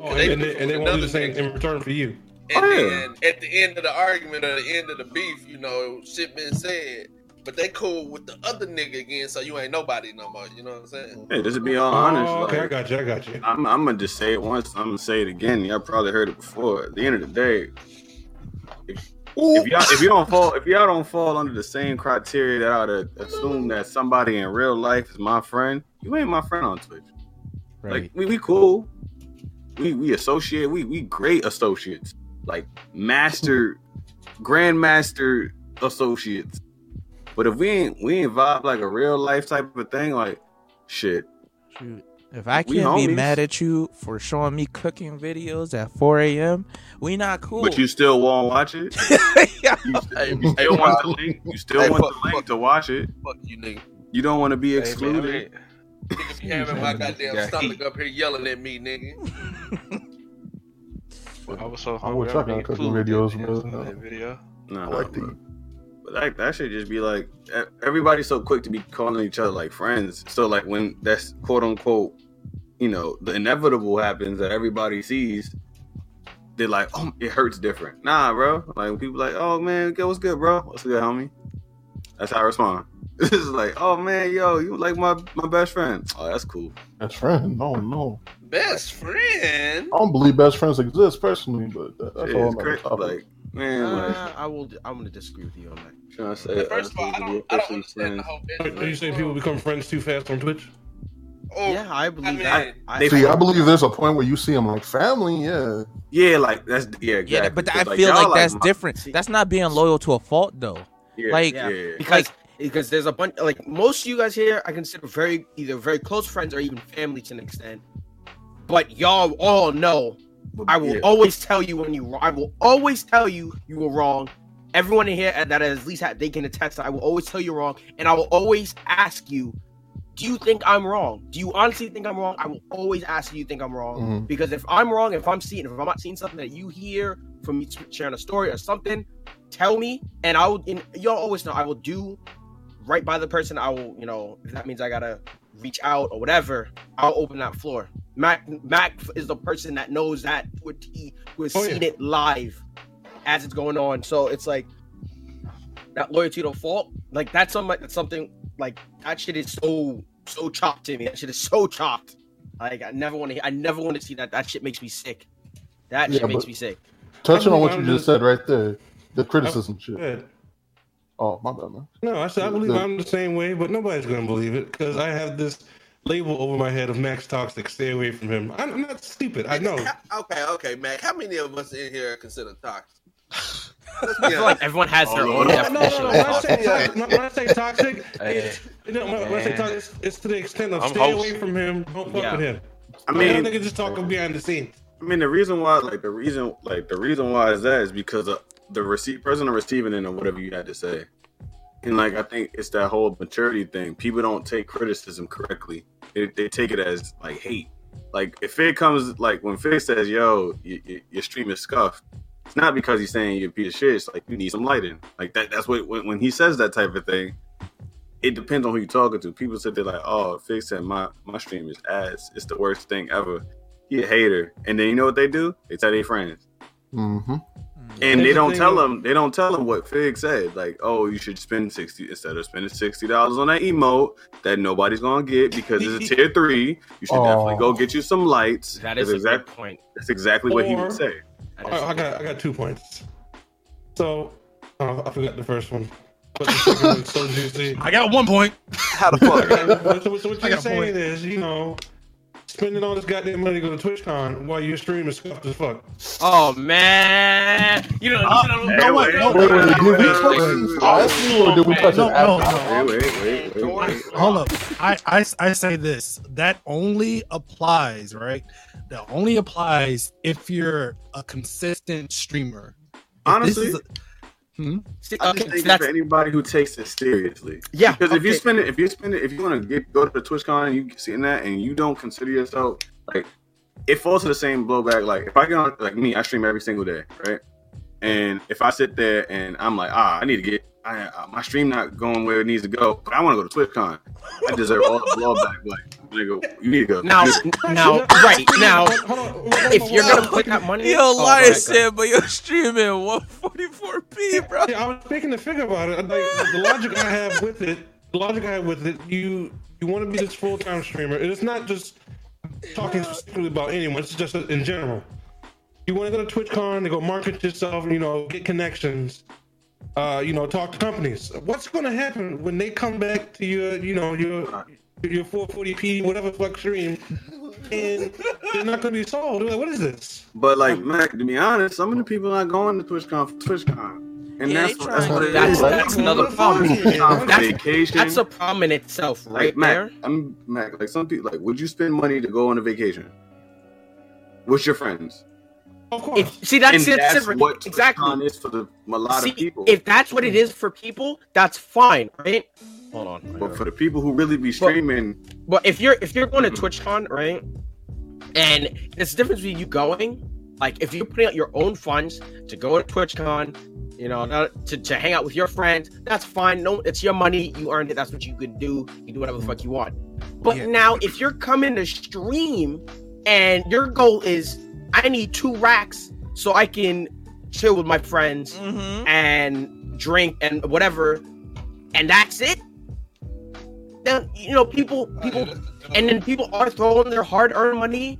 Oh, they and, they, and they won't do the same another in return for you. And Oh, yeah. then at the end of the argument or the end of the beef, you know, shit been said. But they cool with the other nigga again, so you ain't nobody no more. You know what I'm saying? hey, just to be all honest, Oh, okay, I got you. I got you. I'm, I'm gonna just say it once. I'm gonna say it again. Y'all probably heard it before. At the end of the day, if, if y'all if you don't fall if y'all don't fall under the same criteria that I would assume that somebody in real life is my friend, you ain't my friend on Twitch. Right. Like we, we cool. We we associate. We we great associates. Like master, grandmaster associates. But if we ain't we ain't vibe like a real life type of thing, like shit. Shoot. If I can't be mad at you for showing me cooking videos at 4 a.m., we not cool. But you still won't watch it. yeah. You, Hey, you still want fuck- the link. You still hey, want fuck- the link fuck- to watch it. Fuck you, nigga. You don't want to be Hey, man, excluded. Nigga be having my goddamn Yeah, stomach he- up here yelling at me, nigga. I was so I hungry. wish I I could made videos, that- bro. Video. No, I like bro. the But that, that should just be like e- everybody's so quick to be calling each other like friends. So like when that's quote unquote, you know, the inevitable happens that everybody sees, they're like, oh, it hurts different. Nah, bro. Like people like, oh man, what's good, bro? What's good, homie? That's how I respond. This is like, oh man, yo, you like my my best friend. Oh, that's cool. best friend. No, no. Best friend. I don't believe best friends exist personally, but that's Shit, all it's another great. topic. Like, man, like, Uh, I will. I'm gonna disagree with you on that. trying to say, First of all, I us to don't, I don't officially understand the whole Are, are you saying people become friends too fast on Twitch? Oh, yeah, I believe mean, that. I, they- See, I believe there's a point where you see them like family. Yeah, Yeah, like that's yeah, exactly. Yeah, but I 'Cause, feel y'all like that's my- different. See- That's not being loyal to a fault, though. Yeah, like- yeah, Yeah. because Like- because there's a bunch like most of you guys here I consider very either very close friends or even family to an extent. But y'all all know But, I will yeah. always tell you when you I will always tell you you were wrong. Everyone in here that at least had, they can attest. I will always tell you wrong, and I will always ask you, "Do you think I'm wrong? Do you honestly think I'm wrong?" I will always ask you, "You think I'm wrong?" Mhm. Because if I'm wrong, if I'm seeing, if I'm not seeing something that you hear from me sharing a story or something, tell me, and I will. And y'all always know I will do right by the person. I will, you know, if that means I gotta reach out or whatever, I'll open that floor. Mac Mac is the person that knows that to a T, who has Oh, yeah. seen it live as it's going on. So it's like that loyalty to fault. Like that's something. That's something like that shit is so so chopped to me. That shit is so chopped. Like I never want to. I never want to see that. That shit makes me sick. That Yeah, shit makes me sick. touching on what you just just- said right there, the criticism shit. Yeah. Oh, my bad, man. No, I said I believe The- I'm the same way, but nobody's gonna believe it because I have this label over my head of Max Toxic. Stay away from him. I'm not stupid. I know. Okay, okay, Mac. How many of us in here are considered toxic? I feel like everyone has their Oh, own no, No, no, no. Uh, when I say toxic. toxic, when I say toxic, it's, you know, when I say toxic, it's, it's to the extent of I'm stay host. away from him. Don't fuck Yeah. with him. I I mean, mean, nigga just talking behind the scenes. I mean, the reason why, like the reason, like the reason why is that is because of the receipt person receiving it or whatever you had to say. And like I think it's that whole maturity thing. People don't take criticism correctly. They, they take it as like hate. Like if it comes like when Fig says, "Yo, your stream is scuffed," it's not because he's saying you're a piece of shit. It's like you need some lighting. Like that. That's what when, when he says that type of thing. It depends on who you're talking to. People sit there like, "Oh, Fig said my my stream is ass. It's the worst thing ever." He a hater, and then you know what they do? They tell their friends Mm-hmm. And they don't tell them they don't tell them what Fig said. Like, oh, you should spend sixty instead of spending sixty dollars on that emote that nobody's gonna get because it's a tier three. You should definitely go Oh. get you some lights. That is that's, exact, point. that's exactly what he would say. I, I got I got two points. So oh, I forgot the first one. But the second one's so juicy. I got one point. How the fuck? so, so what I you're saying point. is, you know, spending all this goddamn money to go to TwitchCon while your stream is scuffed as fuck. Oh man, you know, you know, Hey, know what? wait, No, Wait, wait, wait, did we wait, touch wait, these wait, last or did we touch No, it no, after? no. Wait, wait, wait, wait, wait. Hold up. I, I I say this. That only applies, right? That only applies if you're a consistent streamer. If this Honestly, is a- hmm? See, I okay, just think that's for anybody who takes it seriously. yeah. Because if you spend it, if you spend it, if you want to get go to the TwitchCon and you see that and you don't consider yourself like, it falls to the same blowback. Like if I get on, like me, I stream every single day, right? And if I sit there and I'm like, ah, I need to get, I, uh, my stream not going where it needs to go, but I want to go to TwitchCon. I deserve all the blowback. Like, nigga, you need to go. now, now, right now, Hold on, if you're gonna put that money, Yo, oh, go liar ahead, go said, but you're streaming 144p, bro. Yeah, I was making the figure about it. Like the logic I have with it, the logic I have with it, you you want to be this full time streamer, and it's not just talking specifically about anyone. It's just in general. You want to go to TwitchCon to go market yourself, you know, get connections, uh, you know, talk to companies. What's going to happen when they come back to your, you know, your your 440p whatever fuck stream, and they're not going to be sold? They're like, what is this? But like Mac, to be honest, some of the people are going to TwitchCon for TwitchCon, and Yeah, that's, what, that's trying what to- it That's is. that's another problem. That's- That's a problem in itself, right like Mac, there. I'm Mac. Like some people, like, would you spend money to go on a vacation with your friends? Of course. If see that's, and it, that's what exactly. Is for the a lot See, of people. if that's what it is for people, that's fine, right? Hold on. but for the people who really be streaming, But if you're if you're going to Mhm. TwitchCon, right, and it's the difference between you going, like if you're putting out your own funds to go to TwitchCon, you know, to, to hang out with your friends, that's fine. No, it's your money. You earned it. That's what you could do. You do whatever the fuck you want. But Yeah. now, if you're coming to stream and your goal is, I need two racks so I can chill with my friends Mm-hmm. and drink and whatever, and that's it. Then you know people people and then people are throwing their hard-earned money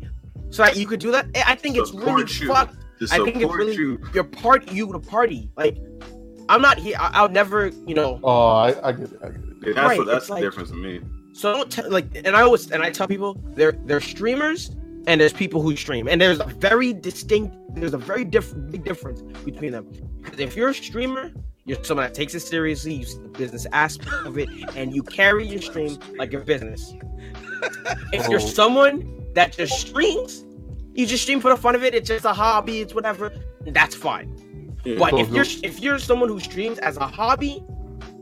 so that you could do that. I- I think it's really Support you. fucked. I think it's support really you, your part you to party. Like I'm not here. I, I'll never, you know. Oh, I, I get it. I get it. that's Right, what that's it's the like- difference to me. So don't tell like, and I always and I tell people they're they're streamers and there's people who stream, and there's a very distinct, there's a very different big difference between them. Because if you're a streamer, you're someone that takes it seriously, you see the business aspect of it, and you carry your stream like a business. If you're Oh. someone that just streams, you just stream for the fun of it. It's just a hobby. It's whatever. That's fine. Yeah. But if you're if you're someone who streams as a hobby,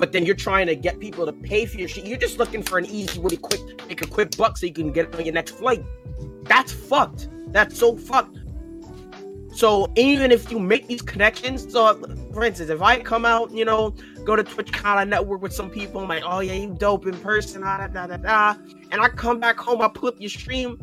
but then you're trying to get people to pay for your shit, you're just looking for an easy, really quick, make a quick buck so you can get on your next flight. That's fucked. That's so fucked. So even if you make these connections, so for instance, if I come out, you know, go to TwitchCon, I network with some people, I'm like, oh yeah, you dope in person, da da da da da, and I come back home, I put up your stream,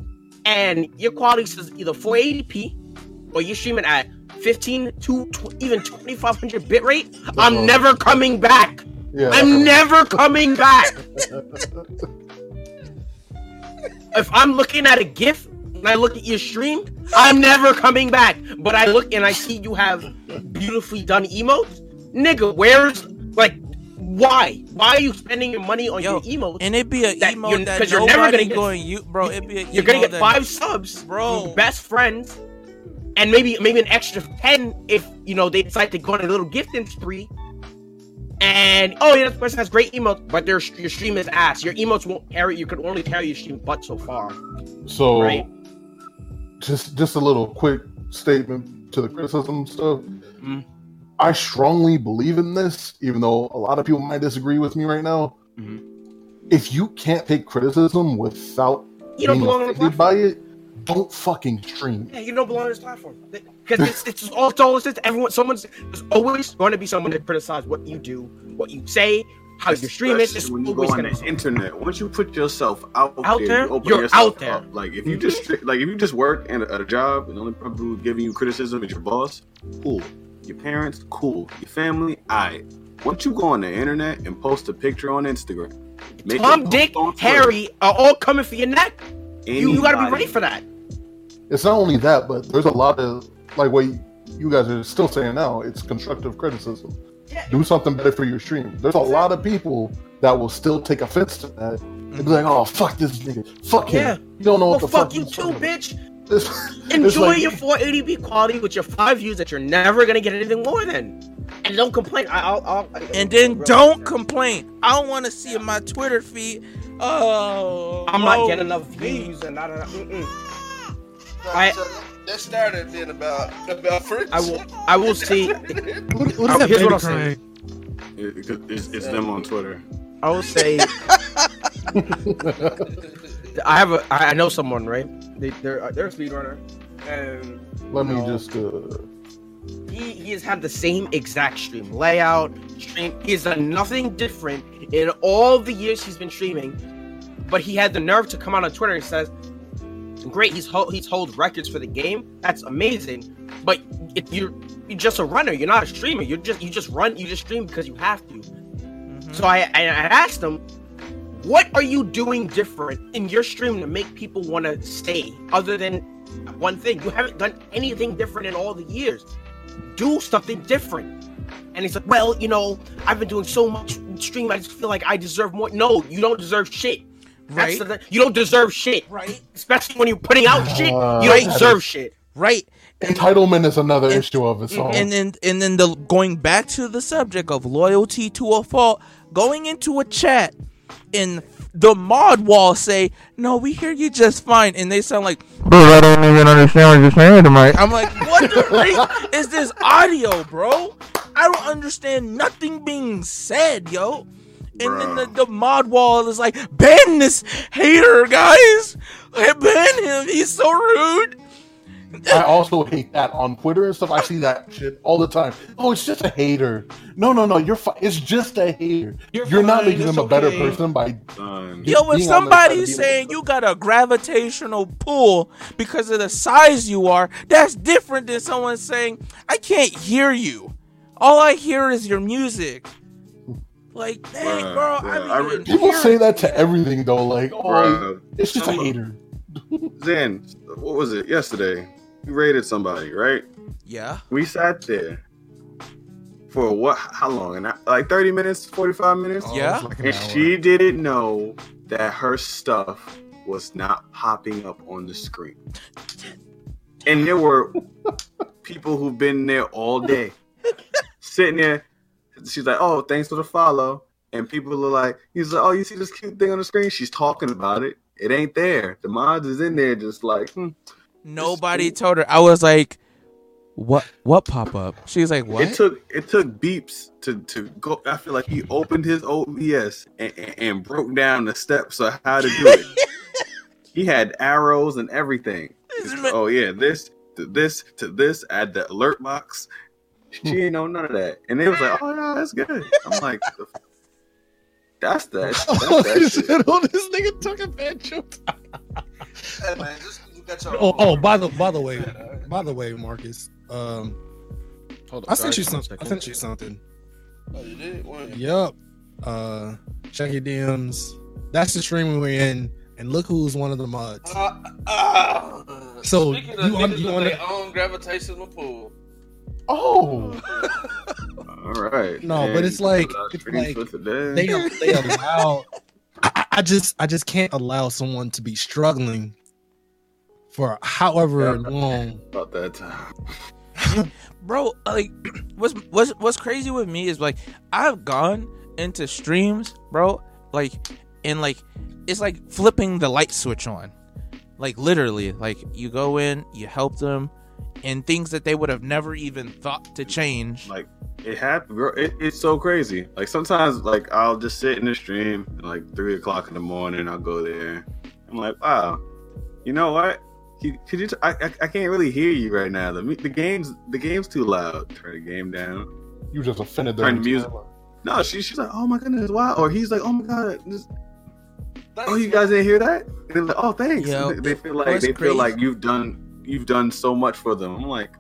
and your quality says either 480p or you're streaming at 15 to tw- even 2500 bit rate, I'm never coming back. Yeah. I'm never coming back. if I'm looking at a GIF and I look at your stream, I'm never coming back. But I look and I see you have beautifully done emotes. Nigga, where's like why? Why are you spending your money on Yo, your emotes? And it'd be a That emo you're- that 'cause you're never gonna get- going you bro. It'd be a You're gonna get that- five subs, Bro. best friends, and maybe maybe an extra ten if you know they decide to go on a little gifting spree. And oh yeah, this person has great emotes, but their your stream is ass. Your emotes won't carry. You can only carry your stream but so far, So, right? just just a little quick statement to the criticism stuff. Mm. I strongly believe in this, even though a lot of people might disagree with me right now. Mhm. If you can't take criticism without You don't being belong on the offended by it, don't fucking stream. Yeah, you don't belong on this platform because it's it's all it's all it is. Everyone, someone's there's always going to be someone to criticize what you do, what you say, how you stream it. It's Especially when you go always on going the to internet. Once you put yourself out, Out there, there, you open you're yourself out there. up. Like if you mm-hmm. just like if you just work in a, at a job and the only people who giving you criticism is your boss, cool. Your parents, cool. Your family, alright. Once you go on the internet and post a picture on Instagram, make Tom, Dick, Harry are all coming for your neck. You, you got to be ready for that. It's not only that, but there's a lot of like what you guys are still saying now. It's constructive criticism. Do something better for your stream. There's a lot of people that will still take offense to that and be like, "Oh, fuck this nigga, fuck him." Yeah. You don't know Well, what the fuck fuck you too, bitch. about. It's- it's Enjoy like- your 480p quality with your five views that you're never gonna get anything more than, and don't complain. I, I'll, I'll, I- And then don't complain. I don't want to see in my Twitter feed. Oh, I'm not oh, getting enough views and not enough. Mm-mm. So, I- so that started being about about friendship. I will. I will see. What, what is Oh, that here's baby what I'll say. It- it- it's, it's them on Twitter. I will say. I have a. I know someone, right? They, they're they're a speedrunner, and Let me No. just. Uh, he he has had the same exact stream layout. Stream. He's done nothing different in all the years he's been streaming, but he had the nerve to come out on Twitter and says, "Great, he's ho- he's holds records for the game. That's amazing, but if you're you're just a runner, you're not a streamer. You're just you just run, you just stream because you have to." Mm-hmm. So I, I I asked him, what are you doing different in your stream to make people want to stay other than one thing? You haven't done anything different in all the years. Do something different. And he's like, well, you know, I've been doing so much stream, I just feel like I deserve more. No, you don't deserve shit. That's Right. the, you don't deserve shit. Right. Especially when you're putting out shit, you don't Right. deserve shit. Right. entitlement is another and- issue of its own. And then and then the going back to the subject of loyalty to a fault, going into a chat and the mod wall say, "No, we hear you just fine," and they sound like, "Bro, I don't even understand what you're saying to me." I'm like, "What the freak is this audio, bro? I don't understand nothing being said, yo." And then the, the mod wall is like, "Ban this hater, guys! Ban him. He's so rude." I also hate that on Twitter and stuff. I see that shit all the time. Oh, it's just a hater. No, no, no. You're fine. It's just a hater. You're, You're not making them it's a better person by. Son. Yo, if being on there trying to somebody's saying you got a gravitational pull because of the size you are, that's different than someone saying, I can't hear you. All I hear is your music. Like, dang, Bruh, bro, bruh, I I mean, re- People say that to everything though. Like, oh, Bruh. it's just a Some- hater. Zen, what was it yesterday? We raided somebody, right? Yeah. We sat there for what? How long? And like thirty minutes, forty-five minutes. Oh, Yeah. like an And hour. she didn't know that her stuff was not popping up on the screen. And there were people who've been there all day, sitting there. She's like, "Oh, thanks for the follow." And people are like, "He's like, oh, you see this cute thing on the screen?" She's talking about it. It ain't there. The mods is in there, just like, hmm. Nobody told her. I was like, what What pop up? She's like, what? It took it took beeps to to go. I feel like he opened his OBS and, and, and broke down the steps of how to do it. he had arrows and everything. Oh yeah, this to this to this. Add the alert box. She ain't know none of that, and they was like, "Oh no, that's good." I'm like, "The "That's that." That's that shit. oh, this nigga took advantage. of- Hey, man, just 'cause you got your Oh, oh, by the by the way, by the way, Marcus, um, Hold on, I sent you something. I sent you something. Oh, you did? When? Yup. Uh, check your DMs. That's the stream we're in, and look who's one of the mods. Uh, uh, So, speaking of you want- niggas you with want their own gravitational pull. Oh, All right. No, but it's like- that's it's pretty like they they allow. I, I just I just can't allow someone to be struggling for however Yeah. long. about that time. bro like what's what's what's crazy with me is like i've gone into streams bro like and like it's like flipping the light switch on like literally like you go in you help them and things that they would have never even thought to change. Like it happened, bro. It, it's so crazy. Like sometimes, like I'll just sit in the stream at like three o'clock in the morning. I'll go there. I'm like, wow, you know what? Could, could you? T- I, I I can't really hear you right now. The the game's the game's too loud. Turn the game down. You just offended Turn the music. entire. No, she, she's like, oh my goodness, wow. Or he's like, oh my god, this, oh you guys didn't hear that? And they're like, oh thanks. Yo, they, they feel like they crazy- feel like you've done you've done so much for them. I'm like,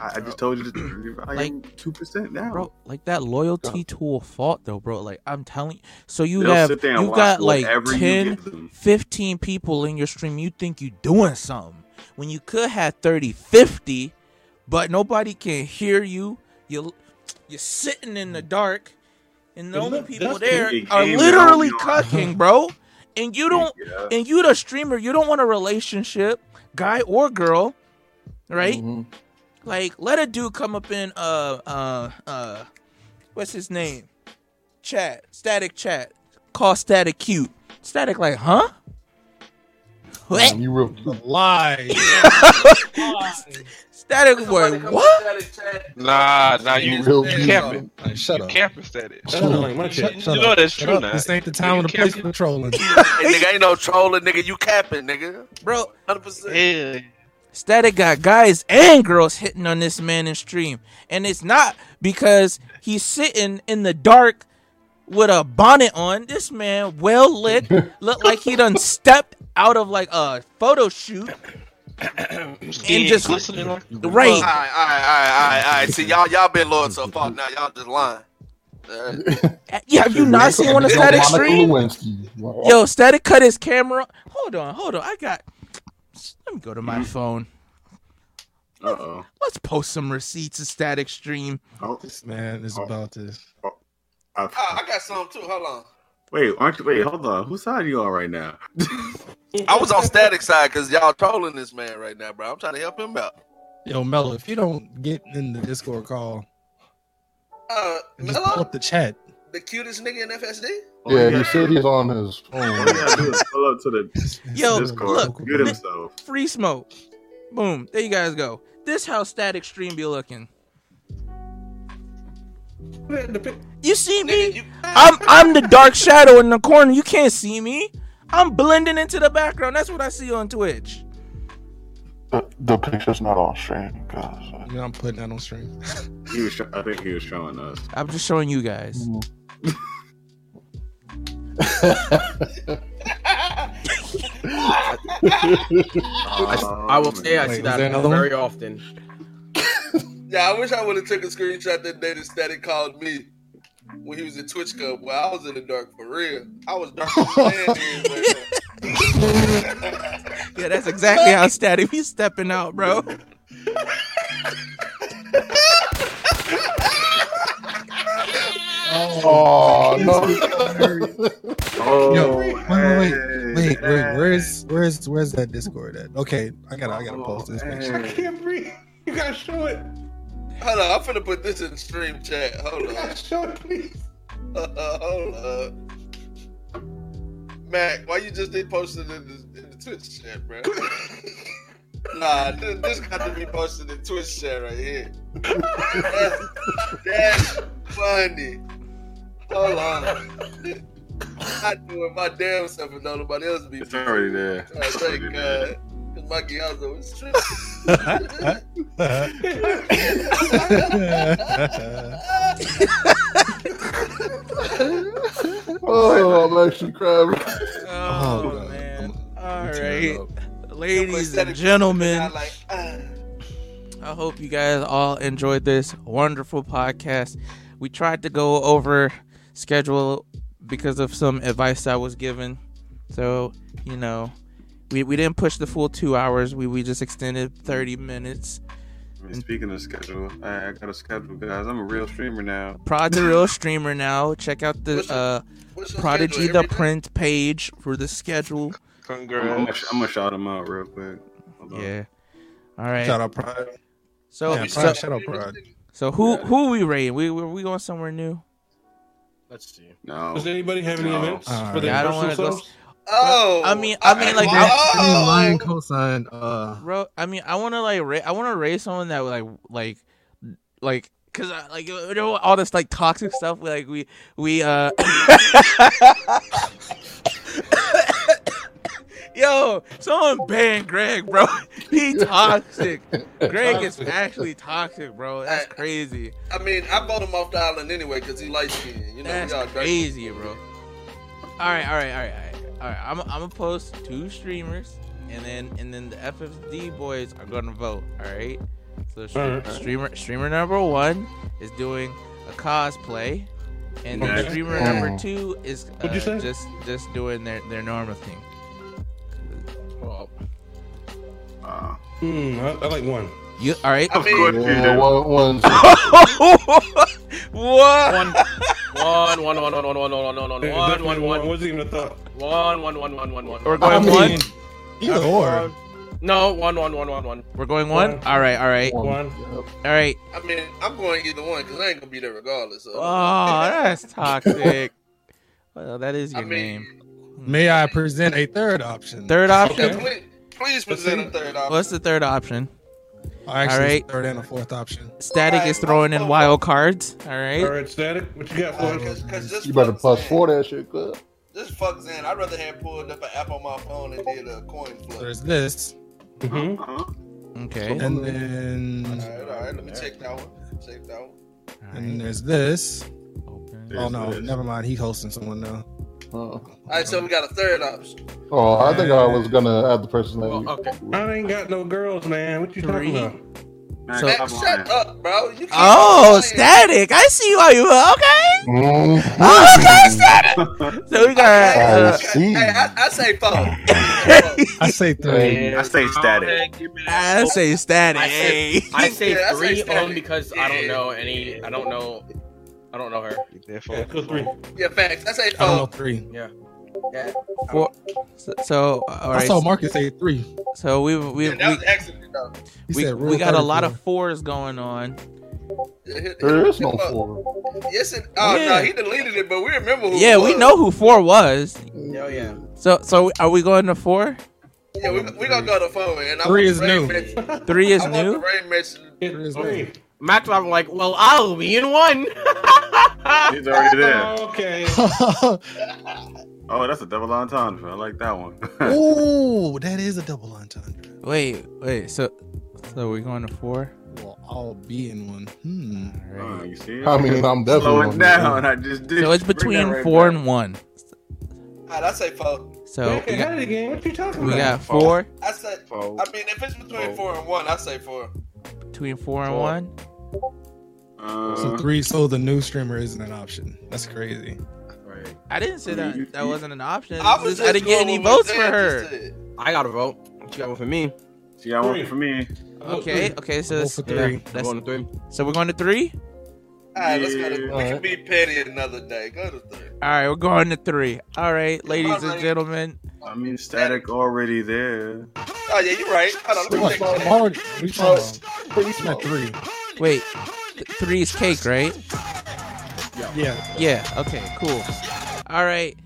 I, I just told you to I Like, two percent now. Bro, like that loyalty to a fault though, bro. Like I'm telling you. So you They'll have sit there and you watch got like whatever 10, 15 people in your stream. You think you're doing something when you could have 30, 50, but nobody can hear you. You you're sitting in the dark, and the only people there are literally that cucking, bro. And you don't, Yeah. and you the streamer, you don't want a relationship, guy or girl, right? Mhm. Like, let a dude come up in uh uh uh what's his name? Chat. Static chat. Call static cute. Static like, huh? What? Damn, you real Lie. Static Somebody boy, what? in. Nah, nah, you you real you cute. camping. Like, shut You up. camping static. That sounded like my Shut, shut You know up. that's Shut true up. now. This ain't the time or the You place for trolling. Hey, nigga, ain't no trolling, nigga. You capping, nigga. Bro, Hundred percent. Yeah. Static got guys and girls hitting on this man in stream. And it's not because he's sitting in the dark with a bonnet on. This man, well lit, look like he done stepped out of like a photo shoot. Skin just- glistening like Right. All right, all right, all right, all right, all right. See, y'all, y'all been loyal so far. Now y'all just lying. All right. Yeah, have you not seen one of Static stream? Yo, Static cut his camera. Hold on, hold on. I got. Let me go to my phone. Uh oh. Let's post some receipts of Static stream. Oh, This man is about to. Ah, I got some too. Hold on. Wait, aren't you? Wait, hold on. Whose side are you on right now? I was on static side because y'all trolling this man right now, bro. I'm trying to help him out. Yo, Mello, if you don't get in the Discord call, Uh, just pull up the chat. the cutest nigga in FSD. Yeah, he said he's on his All phone. you gotta do is pull up to the Yo, Discord, look, mute himself. Free smoke. Boom. There you guys go. This how Static stream be looking. You see me? I'm I'm the dark shadow in the corner. You can't see me. I'm blending into the background. That's what I see on Twitch. The, the picture's not on stream because You know, I'm putting that on stream. He was. Sh- I think he was showing us. I'm just showing you guys. Oh, I will say I see that there another very often. Yeah, I wish I would have took a screenshot that day that Static called me when he was at TwitchCon. Well, I was in the dark for real. I was dark as man is right now. Yeah, that's exactly how Static be stepping out, bro. Oh no! Oh, Yo, wait, wait, wait, wait, wait. Where's where's where's that Discord at? Okay, I gotta I gotta post this Oh, picture. I can't breathe. You gotta show it. Hold on, I'm finna put this in stream chat. Hold on. gotta show please. Hold up. Mac, why you just did post it in the, in the Twitch chat, bro? nah, this, this got to be posted in Twitch chat right here. That's, that's funny. Hold on. I'm not doing my damn self and don't nobody else be. It's already there. Oh, It's thank already there. God. Because my Giazzo is tripping. Oh, I'm actually crying. Oh, God. man. I'm- All I'm right, ladies and gentlemen. I ah. I hope you guys all enjoyed this wonderful podcast. We tried to go over schedule because of some advice I was given. So, you know, we, we didn't push the full two hours. We, we just extended 30 minutes. I mean, speaking of schedule, I, I got a schedule, guys. I'm a real streamer now. Prod the real streamer now. Check out the What's uh, What's your Prodigy the every day? print page for the schedule. I'm, I'm, gonna, Congrats. I'm gonna shout him out real quick. Hold on. Yeah. All right. Shout out Prod. So Yeah, so, shout out Pride. so who who we rating? We we, we going somewhere new? Let's see. No. Does anybody have any No. events All for their right. I don't wanna go selves? Oh, I mean- I mean, like, I I- mean, Lion oh, cosign. Uh, bro. I mean, I want to like, ra- I want to raise someone that like, like, like, cause I, like, you know, all this like toxic stuff. Like, we, we, uh, yo, someone ban Greg, bro. He toxic. Greg is actually toxic, bro. That's crazy. I mean, I bought him off the island anyway because he likes skinned. You know, That's we all crazy, bro. All right, all right, all right, all right. All right, I'm, I'm gonna post two streamers, and then and then the FSD boys are gonna vote. All right. So stream, streamer streamer number one is doing a cosplay, and then Okay. streamer Mm. number two is uh, What'd you say? just just doing their their normal thing. Uh, Hmm, I, I like one. You all right? I of mean- course you Yeah, do. one, one, what? One, one, one, one, one, one, one, one, one, one, It one, definitely one, one, Wasn't even a thought. one, one, one, one, one, one. We're I going mean, one. either or. No, one, one, one, one, one. We're going one. One. All right, all right, one. One. Yep. all right. I mean, I'm going either one because I ain't gonna be there regardless. So. Oh, that's toxic. well, that is I your mean, name. May I present a third option? Third option. yeah, please, please present a third option. What's the third option? Actually, Alright. third and a fourth option. Static is throwing in wild cards. All All right. right, static. What you got for us? Because, because just You better plus Zan. four that shit, good. This fucks in. I'd rather have pulled up an app on my phone and did a coin flip. There's this, Mm-hmm. Uh-huh. Okay. and then right, all right. Let me check that one. Check that one. and there's this. Open. Oh no, this. never mind. He's hosting someone now. Uh, All right, so we got a third option. oh, I think I was gonna add the person's name. Well, okay. I ain't got no girls, man. What you Three. talking about? So- Man, shut on. up, bro. You Oh, static. I see why you. Okay. Mm, Oh, okay, static. So we got. I Uh, see. Hey, I, I say four. I say three. I say static. I say static. I say, I say Yeah, I say three static. only because I don't know any. I don't know. I don't know her. Yeah, go three. yeah, facts. I say I don't oh. know three. Yeah. Yeah. Four. So, so all I saw Marcus say three. So we we Yeah, we, that was accident, though. We, we got a lot 34. of fours going on. There is no four. Yes, it, oh Yeah. no, he deleted it, but we remember who. Yeah, it we know who four was. Oh yeah. So so are we going to four? Yeah, we we gonna go to four, and Three is the rain new. Three is new. the rain mention. Hit is three. Max, I'm like, well, I'll be in one. He's already there. Okay. Oh, that's a double entendre. I like that one. Ooh, that is a double entendre. Wait, wait. So, so we're going to four. Well, I'll be in one. Hmm. All Oh, you see? I mean, I'm definitely Slow on it this down. one. I just did. So it's between right four back. and one. Alright, I say four. So okay, we got it again? What you talking we about? got four I said. Four. I mean, if it's between Four. four and one, I say four. Between four and Four. one. Uh, So three. So the new streamer isn't an option. That's crazy. Right. I didn't say You- that that wasn't an option. I was just I didn't get any votes for her. I got a vote. What you got one for me? see, I want for me. Okay, okay. So Go that's, for three. I'm that's going to three. so we're going to three. Alright, let's go. To, We can be petty another day. Go to three. All right, we're going to three. All right, ladies and gentlemen. I mean, static already there. Oh yeah, you're right. Hold on, let me What check about that. Mark? We talking about? Not three. Wait, th- three is cake, right? Yeah. Yeah. Okay. Cool. All right.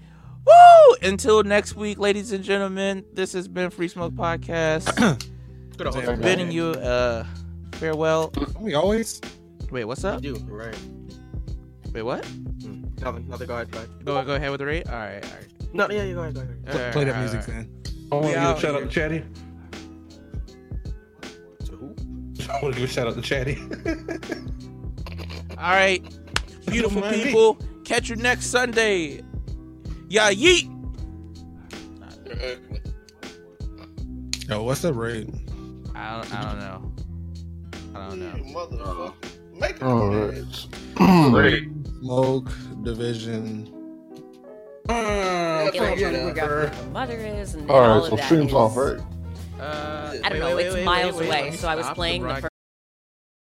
Woo! Until next week, ladies and gentlemen. This has been Free Smoke Podcast. Good old Damn. Bidding you uh farewell. We always. Wait, what's up? You, you're right. Wait, what? Mm, Nothing, nothing. Go ahead, go ahead. Go go ahead with the rate. All right. All right. No, yeah, you go ahead, go ahead. All right, Play that all music, right. then. I want We to give a shout out to Chatty. To who? I want to give a shout out to Chatty. All right. Beautiful Don't me. people. Catch you next Sunday. Yeah, yeet. Yo, what's the rate? I don't. I don't know. I don't know. You motherfucker. All right. Smoke, division. All right, so streams off, right? Uh, I don't wait, know. Wait, it's wait, miles away, so I was playing the, the